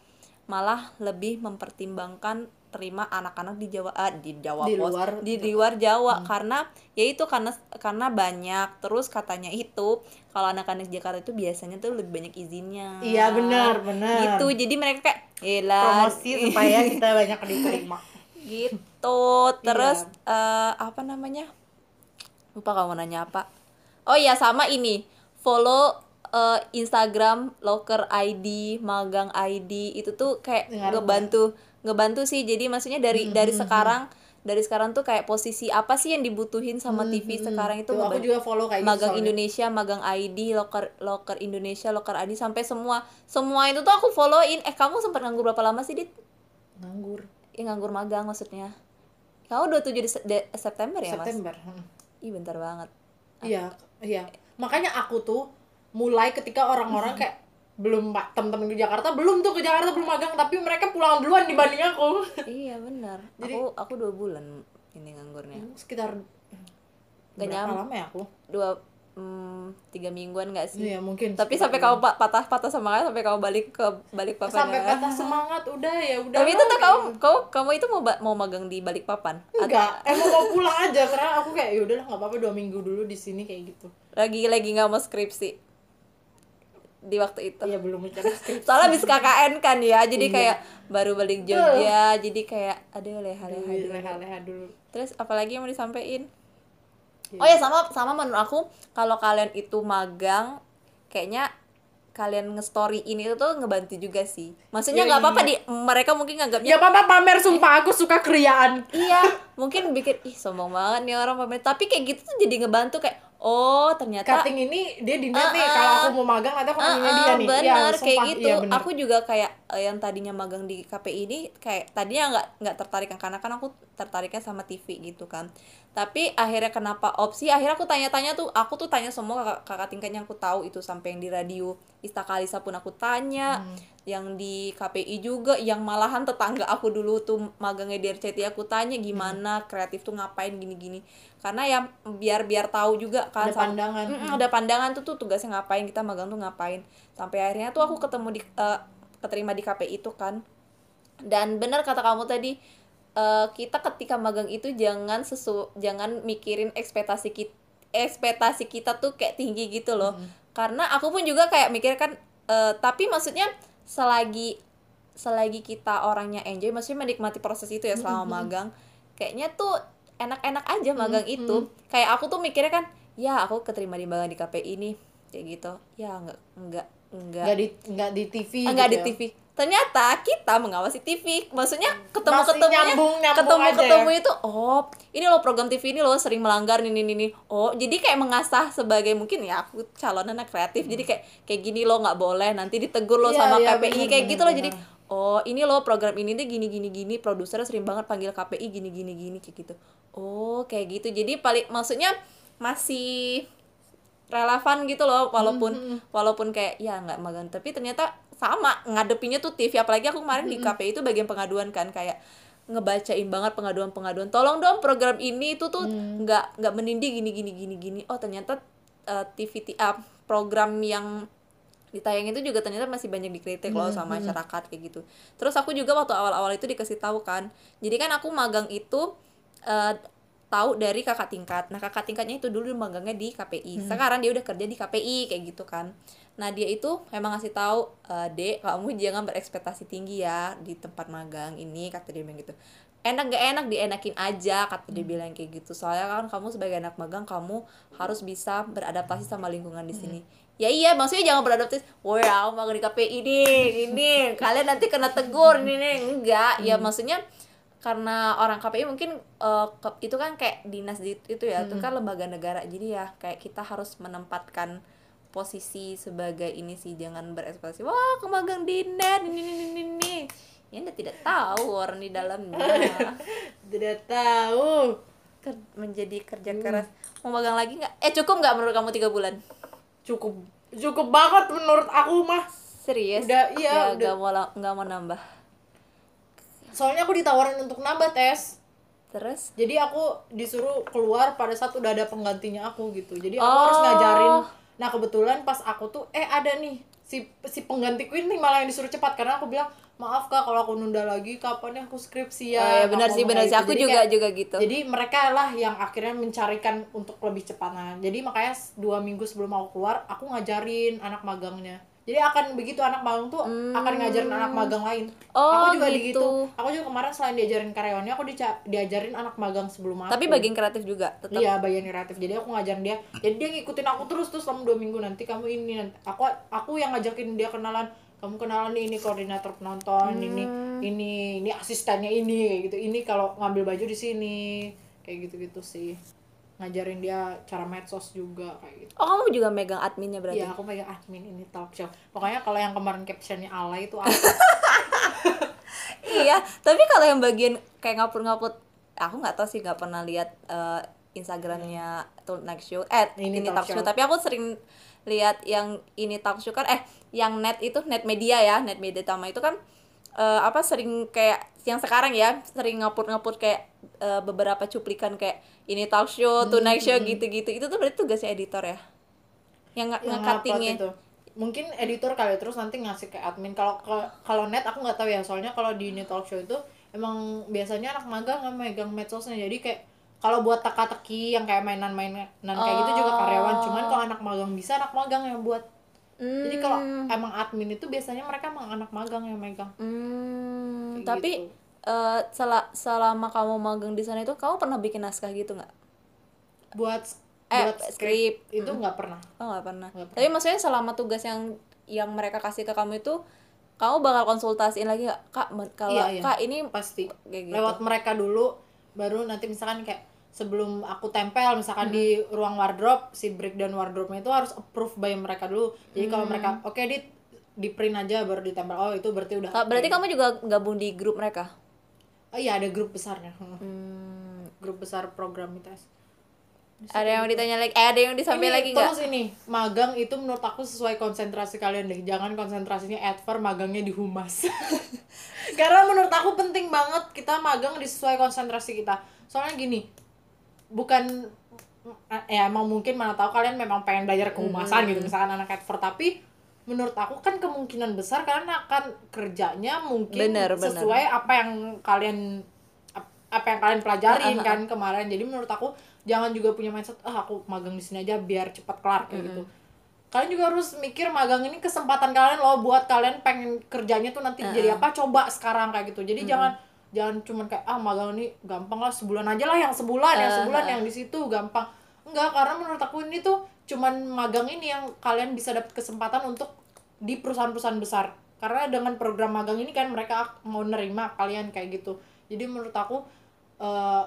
malah lebih mempertimbangkan terima anak-anak di Jawa ah, di Jawa Di Pos luar- Hmm. di, di luar Jawa. Karena ya itu karena karena banyak. Terus katanya itu kalau anak-anak Jakarta itu biasanya tuh lebih banyak izinnya. Iya, benar, benar. gitu. Jadi mereka kayak Yelah, promosi supaya kita banyak diterima. Gitu. Terus eh, apa namanya? Lupa kamu nanya apa. Oh iya sama ini. Follow eh, Instagram locker ID magang ID itu tuh kayak ngebantu ngebantu sih jadi maksudnya dari dari sekarang dari sekarang tuh kayak posisi apa sih yang dibutuhin sama TV sekarang itu Tuh, aku juga follow kayak gitu magang soalnya. Indonesia, magang ID, loker loker Indonesia, loker ID sampai semua semua itu tuh aku followin. Eh kamu sempat nganggur berapa lama sih dit? nganggur Ya nganggur magang maksudnya. Kamu 27 di, de- September ya mas? September hmm. Ih bentar banget. iya iya makanya aku tuh mulai ketika orang-orang kayak belum temen-temen di Jakarta belum tuh ke Jakarta belum magang tapi mereka pulang duluan dibanding aku iya benar. Jadi- Aku aku dua bulan ini nganggurnya. sekitar Gak berapa nyam- lama ya aku Dua hmm, tiga mingguan gak sih? iya mungkin Tapi sampai kamu pa- patah-patah semangat sampai kamu balik ke balik papan. sampai patah semangat udah ya udah Tapi itu tuh kamu gitu. kamu kamu itu mau mau magang di balik papan? enggak emang mau pulang aja karena aku kayak ya udahlah nggak apa-apa dua minggu dulu di sini kayak gitu Lagi lagi nggak mau skripsi di waktu itu. iya belum mencari Soalnya habis KKN kan ya, jadi Iya. kayak baru balik Jogja, jadi kayak aduh leha-leha Iya, dulu. leha-leha dulu Terus apalagi yang mau disampaikan? Iya. Oh ya sama sama menurut aku kalau kalian itu magang kayaknya kalian nge-story ini tuh ngebantu juga sih. Maksudnya Ya, nggak apa-apa iya. di mereka mungkin nganggapnya ya papa pamer sumpah aku suka kriaan iya, mungkin bikin ih sombong banget nih orang pamer. Tapi kayak gitu tuh jadi ngebantu kayak oh ternyata cutting ini dia di net Ah, nih ah. kalau aku mau magang nanti aku Ah, nanya ah, dia nih bener Iya, kayak gitu iya, bener. aku juga kayak eh, yang tadinya magang di KPI ini kayak tadinya nggak nggak tertarik kan karena kan aku tertariknya sama TV gitu kan tapi akhirnya kenapa opsi akhirnya aku tanya-tanya tuh aku tuh tanya semua kakak, kakak tingkatnya aku tahu itu sampai yang di radio Istakalisa pun aku tanya Hmm. yang di KPI juga yang malahan tetangga aku dulu tuh magangnya di RCTI aku tanya gimana Hmm. kreatif tuh ngapain gini-gini karena ya biar biar tahu juga kan Ada sama- pandangan. Mm-mm, ada pandangan tuh tuh tugasnya ngapain kita magang tuh ngapain. Sampai akhirnya tuh aku ketemu di eh, keterima di KPI itu kan. Dan benar kata kamu tadi eh, kita ketika magang itu jangan sesu jangan mikirin ekspektasi kita ekspektasi kita tuh kayak tinggi gitu loh. Karena aku pun juga kayak mikir kan eh, tapi maksudnya selagi selagi kita orangnya enjoy maksudnya menikmati proses itu ya selama magang kayaknya tuh enak-enak aja magang itu. Kayak aku tuh mikirnya kan ya aku keterima di magang di KPI ini kayak gitu. Ya enggak enggak enggak nggak di nggak di TV enggak gitu di ya. TV ternyata kita mengawasi TV maksudnya ketemu ketemu nyambung- nyambung ketemu ketemu ya? itu oh ini loh program TV ini loh sering melanggar ini ini ini. Oh jadi kayak mengasah sebagai mungkin ya aku calon anak kreatif jadi kayak kayak gini loh nggak boleh nanti ditegur loh Iya, sama iya, KPI bener, kayak bener, gitu loh. Bener. jadi oh ini loh program ini tuh gini gini gini produsernya sering banget panggil KPI gini gini gini kayak gitu. Oh kayak gitu. Jadi paling maksudnya masih relevan gitu loh walaupun walaupun kayak ya nggak magang. Tapi ternyata sama ngadepinnya tuh TV apalagi aku kemarin di KPI itu bagian pengaduan kan kayak ngebacain banget pengaduan-pengaduan. Tolong dong program ini itu tuh nggak nggak menindih gini gini gini gini. Oh ternyata eh, TV ti- ah, program yang ditayangin itu juga ternyata masih banyak dikritik loh sama masyarakat kayak gitu. Terus aku juga waktu awal-awal itu dikasih tahu kan. Jadi kan aku magang itu eh, tahu dari kakak tingkat. Nah kakak tingkatnya itu dulu magangnya di KPI sekarang dia udah kerja di KPI kayak gitu kan. Nah dia itu memang ngasih tahu "Eh, dek kamu jangan berekspektasi tinggi ya di tempat magang ini kata dia bilang gitu. Enak gak enak dienakin aja kata dia bilang kayak gitu. Soalnya kan kamu sebagai anak magang kamu harus bisa beradaptasi sama lingkungan di sini ya iya maksudnya jangan beradaptasi. Wah aku magang di KPI ini ini kalian nanti kena tegur ini ini. Enggak. Ya maksudnya karena orang KPI mungkin ke- itu kan kayak dinas di, itu ya itu kan lembaga negara. Jadi ya kayak kita harus menempatkan posisi sebagai ini sih jangan berekspektasi wah kemagang di net ini ini ini ini. Ya anda tidak tahu orang di dalamnya. Tidak tahu. Ker- menjadi kerja keras. Mau magang lagi nggak? Eh cukup nggak menurut kamu tiga bulan Cukup cukup banget menurut aku mah. serius Udah, iya, ya, udah. nggak mau nggak mau nambah Soalnya aku ditawarin untuk nambah tes. terus Jadi aku disuruh keluar pada saat udah ada penggantinya aku gitu. Jadi aku Oh. harus ngajarin. Nah, kebetulan pas aku tuh eh ada nih si si penggantiku ini malah yang disuruh cepat karena aku bilang maaf kak kalau aku nunda lagi kapan ya aku skripsi ya oh, ya benar sih benar sih gitu. aku Jadi juga kayak- juga gitu jadi mereka lah yang akhirnya mencarikan untuk lebih cepat nah jadi makanya dua minggu sebelum aku keluar aku ngajarin anak magangnya jadi akan begitu anak magang tuh akan ngajarin anak magang lain Hmm. Oh, aku juga gitu. gitu aku juga kemarin selain diajarin karyawannya aku diajarin anak magang sebelum aku tapi bagian kreatif juga tetap Iya bagian kreatif. Jadi aku ngajarin dia. Jadi dia ngikutin aku terus tuh selama dua minggu nanti kamu ini nanti aku aku yang ngajakin dia kenalan. Kamu kenalan nih ini koordinator penonton, ini Hmm. ini ini asistennya ini kayak gitu. Ini kalau ngambil baju di sini kayak gitu-gitu sih. Ngajarin dia cara medsos juga kayak gitu. oh kamu juga megang adminnya berarti Iya, aku pegang admin ini talk show. Pokoknya kalau yang kemarin captionnya alay itu aku. iya tapi kalau yang bagian kayak ngapur-ngapur aku nggak tahu sih nggak pernah lihat eh, instagramnya tuh next show eh Ini ini, talk talk show. show. tapi aku sering lihat yang ini talk show kan eh yang net itu net media ya net media utama itu kan eh, apa sering kayak yang sekarang ya sering ngapur-ngapur kayak eh, beberapa cuplikan kayak ini talk show tuh next show gitu-gitu. Itu tuh berarti tugasnya editor ya? Yang nggak yang nge-cuttingnya? mungkin editor kali terus nanti ngasih ke admin. Kalau kalau net aku nggak tahu ya soalnya kalau di net talk show itu emang biasanya anak magang nggak megang medsosnya. Jadi kayak kalau buat teka-teki yang kayak mainan-mainan kayak gitu juga karyawan cuman kalau anak magang bisa anak magang yang buat jadi kalau emang admin itu biasanya mereka emang anak magang yang megang Hmm, tapi gitu. eh, sela- selama kamu magang di sana itu kamu pernah bikin naskah gitu nggak? buat Eh, buat skrip. skrip itu nggak pernah Oh nggak pernah. Nggak Tapi maksudnya selama tugas yang yang mereka kasih ke kamu itu, kamu bakal konsultasiin lagi nggak? Kak, kalau Iya, iya. kak ini pasti kayak gitu. lewat mereka dulu baru nanti misalkan kayak sebelum aku tempel misalkan di ruang wardrobe si breakdown wardrobe-nya itu harus approve by mereka dulu. Jadi kalau mereka oke di di print aja baru ditempel. Oh itu berarti udah berarti kamu juga gabung di grup mereka? oh iya ada grup besarnya. Hmm. Hmm, grup besar program ITS ada yang ditanya lagi? Eh ada yang disampaikan lagi nggak? terus ini magang itu menurut aku sesuai konsentrasi kalian deh jangan konsentrasinya adver magangnya di humas karena menurut aku penting banget kita magang disesuai konsentrasi kita soalnya gini bukan ya emang mungkin mana tahu kalian memang pengen belajar kehumasan gitu misalkan anak adver tapi menurut aku kan kemungkinan besar kalian akan kerjanya mungkin Bener, bener. sesuai apa yang kalian ap- apa yang kalian pelajarin Ah, ah, ah. kan kemarin jadi menurut aku jangan juga punya mindset ah aku magang di sini aja biar cepat kelar kayak gitu. Kalian juga harus mikir magang ini kesempatan kalian loh buat kalian pengen kerjanya tuh nanti jadi apa coba sekarang kayak gitu. Jadi jangan jangan cuman kayak ah magang ini gampang lah sebulan aja lah yang sebulan yang sebulan yang di situ gampang. Enggak karena menurut aku ini tuh cuman magang ini yang kalian bisa dapat kesempatan untuk di perusahaan-perusahaan besar. Karena dengan program magang ini kan mereka mau nerima kalian kayak gitu. Jadi menurut aku eh,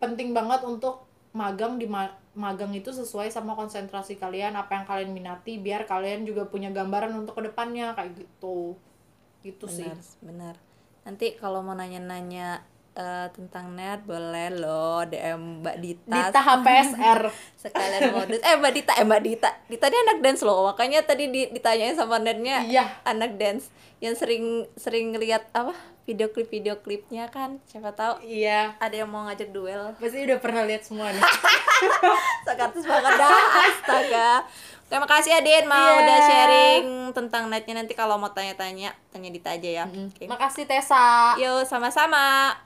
penting banget untuk magang di ma- magang itu sesuai sama konsentrasi kalian apa yang kalian minati biar kalian juga punya gambaran untuk ke depannya kayak gitu. Gitu sih. Benar benar. Nanti kalau mau nanya-nanya eh, tentang net boleh loh DM Mbak Dita, Dita HPSR sekalian modus. Eh Mbak Dita eh Mbak Dita. Dita dia anak dance loh makanya tadi di- ditanyain sama netnya iya. anak dance. Yang sering sering lihat apa video klip video klipnya kan siapa tahu iya. ada yang mau ngajak duel. Pasti udah pernah lihat semua nih. Sakatus banget dah astaga. Terima kasih Adin mau Iya. udah sharing tentang netnya. Nanti kalau mau tanya-tanya tanya Dita aja ya. Oke. makasih Tessa. Yuk sama-sama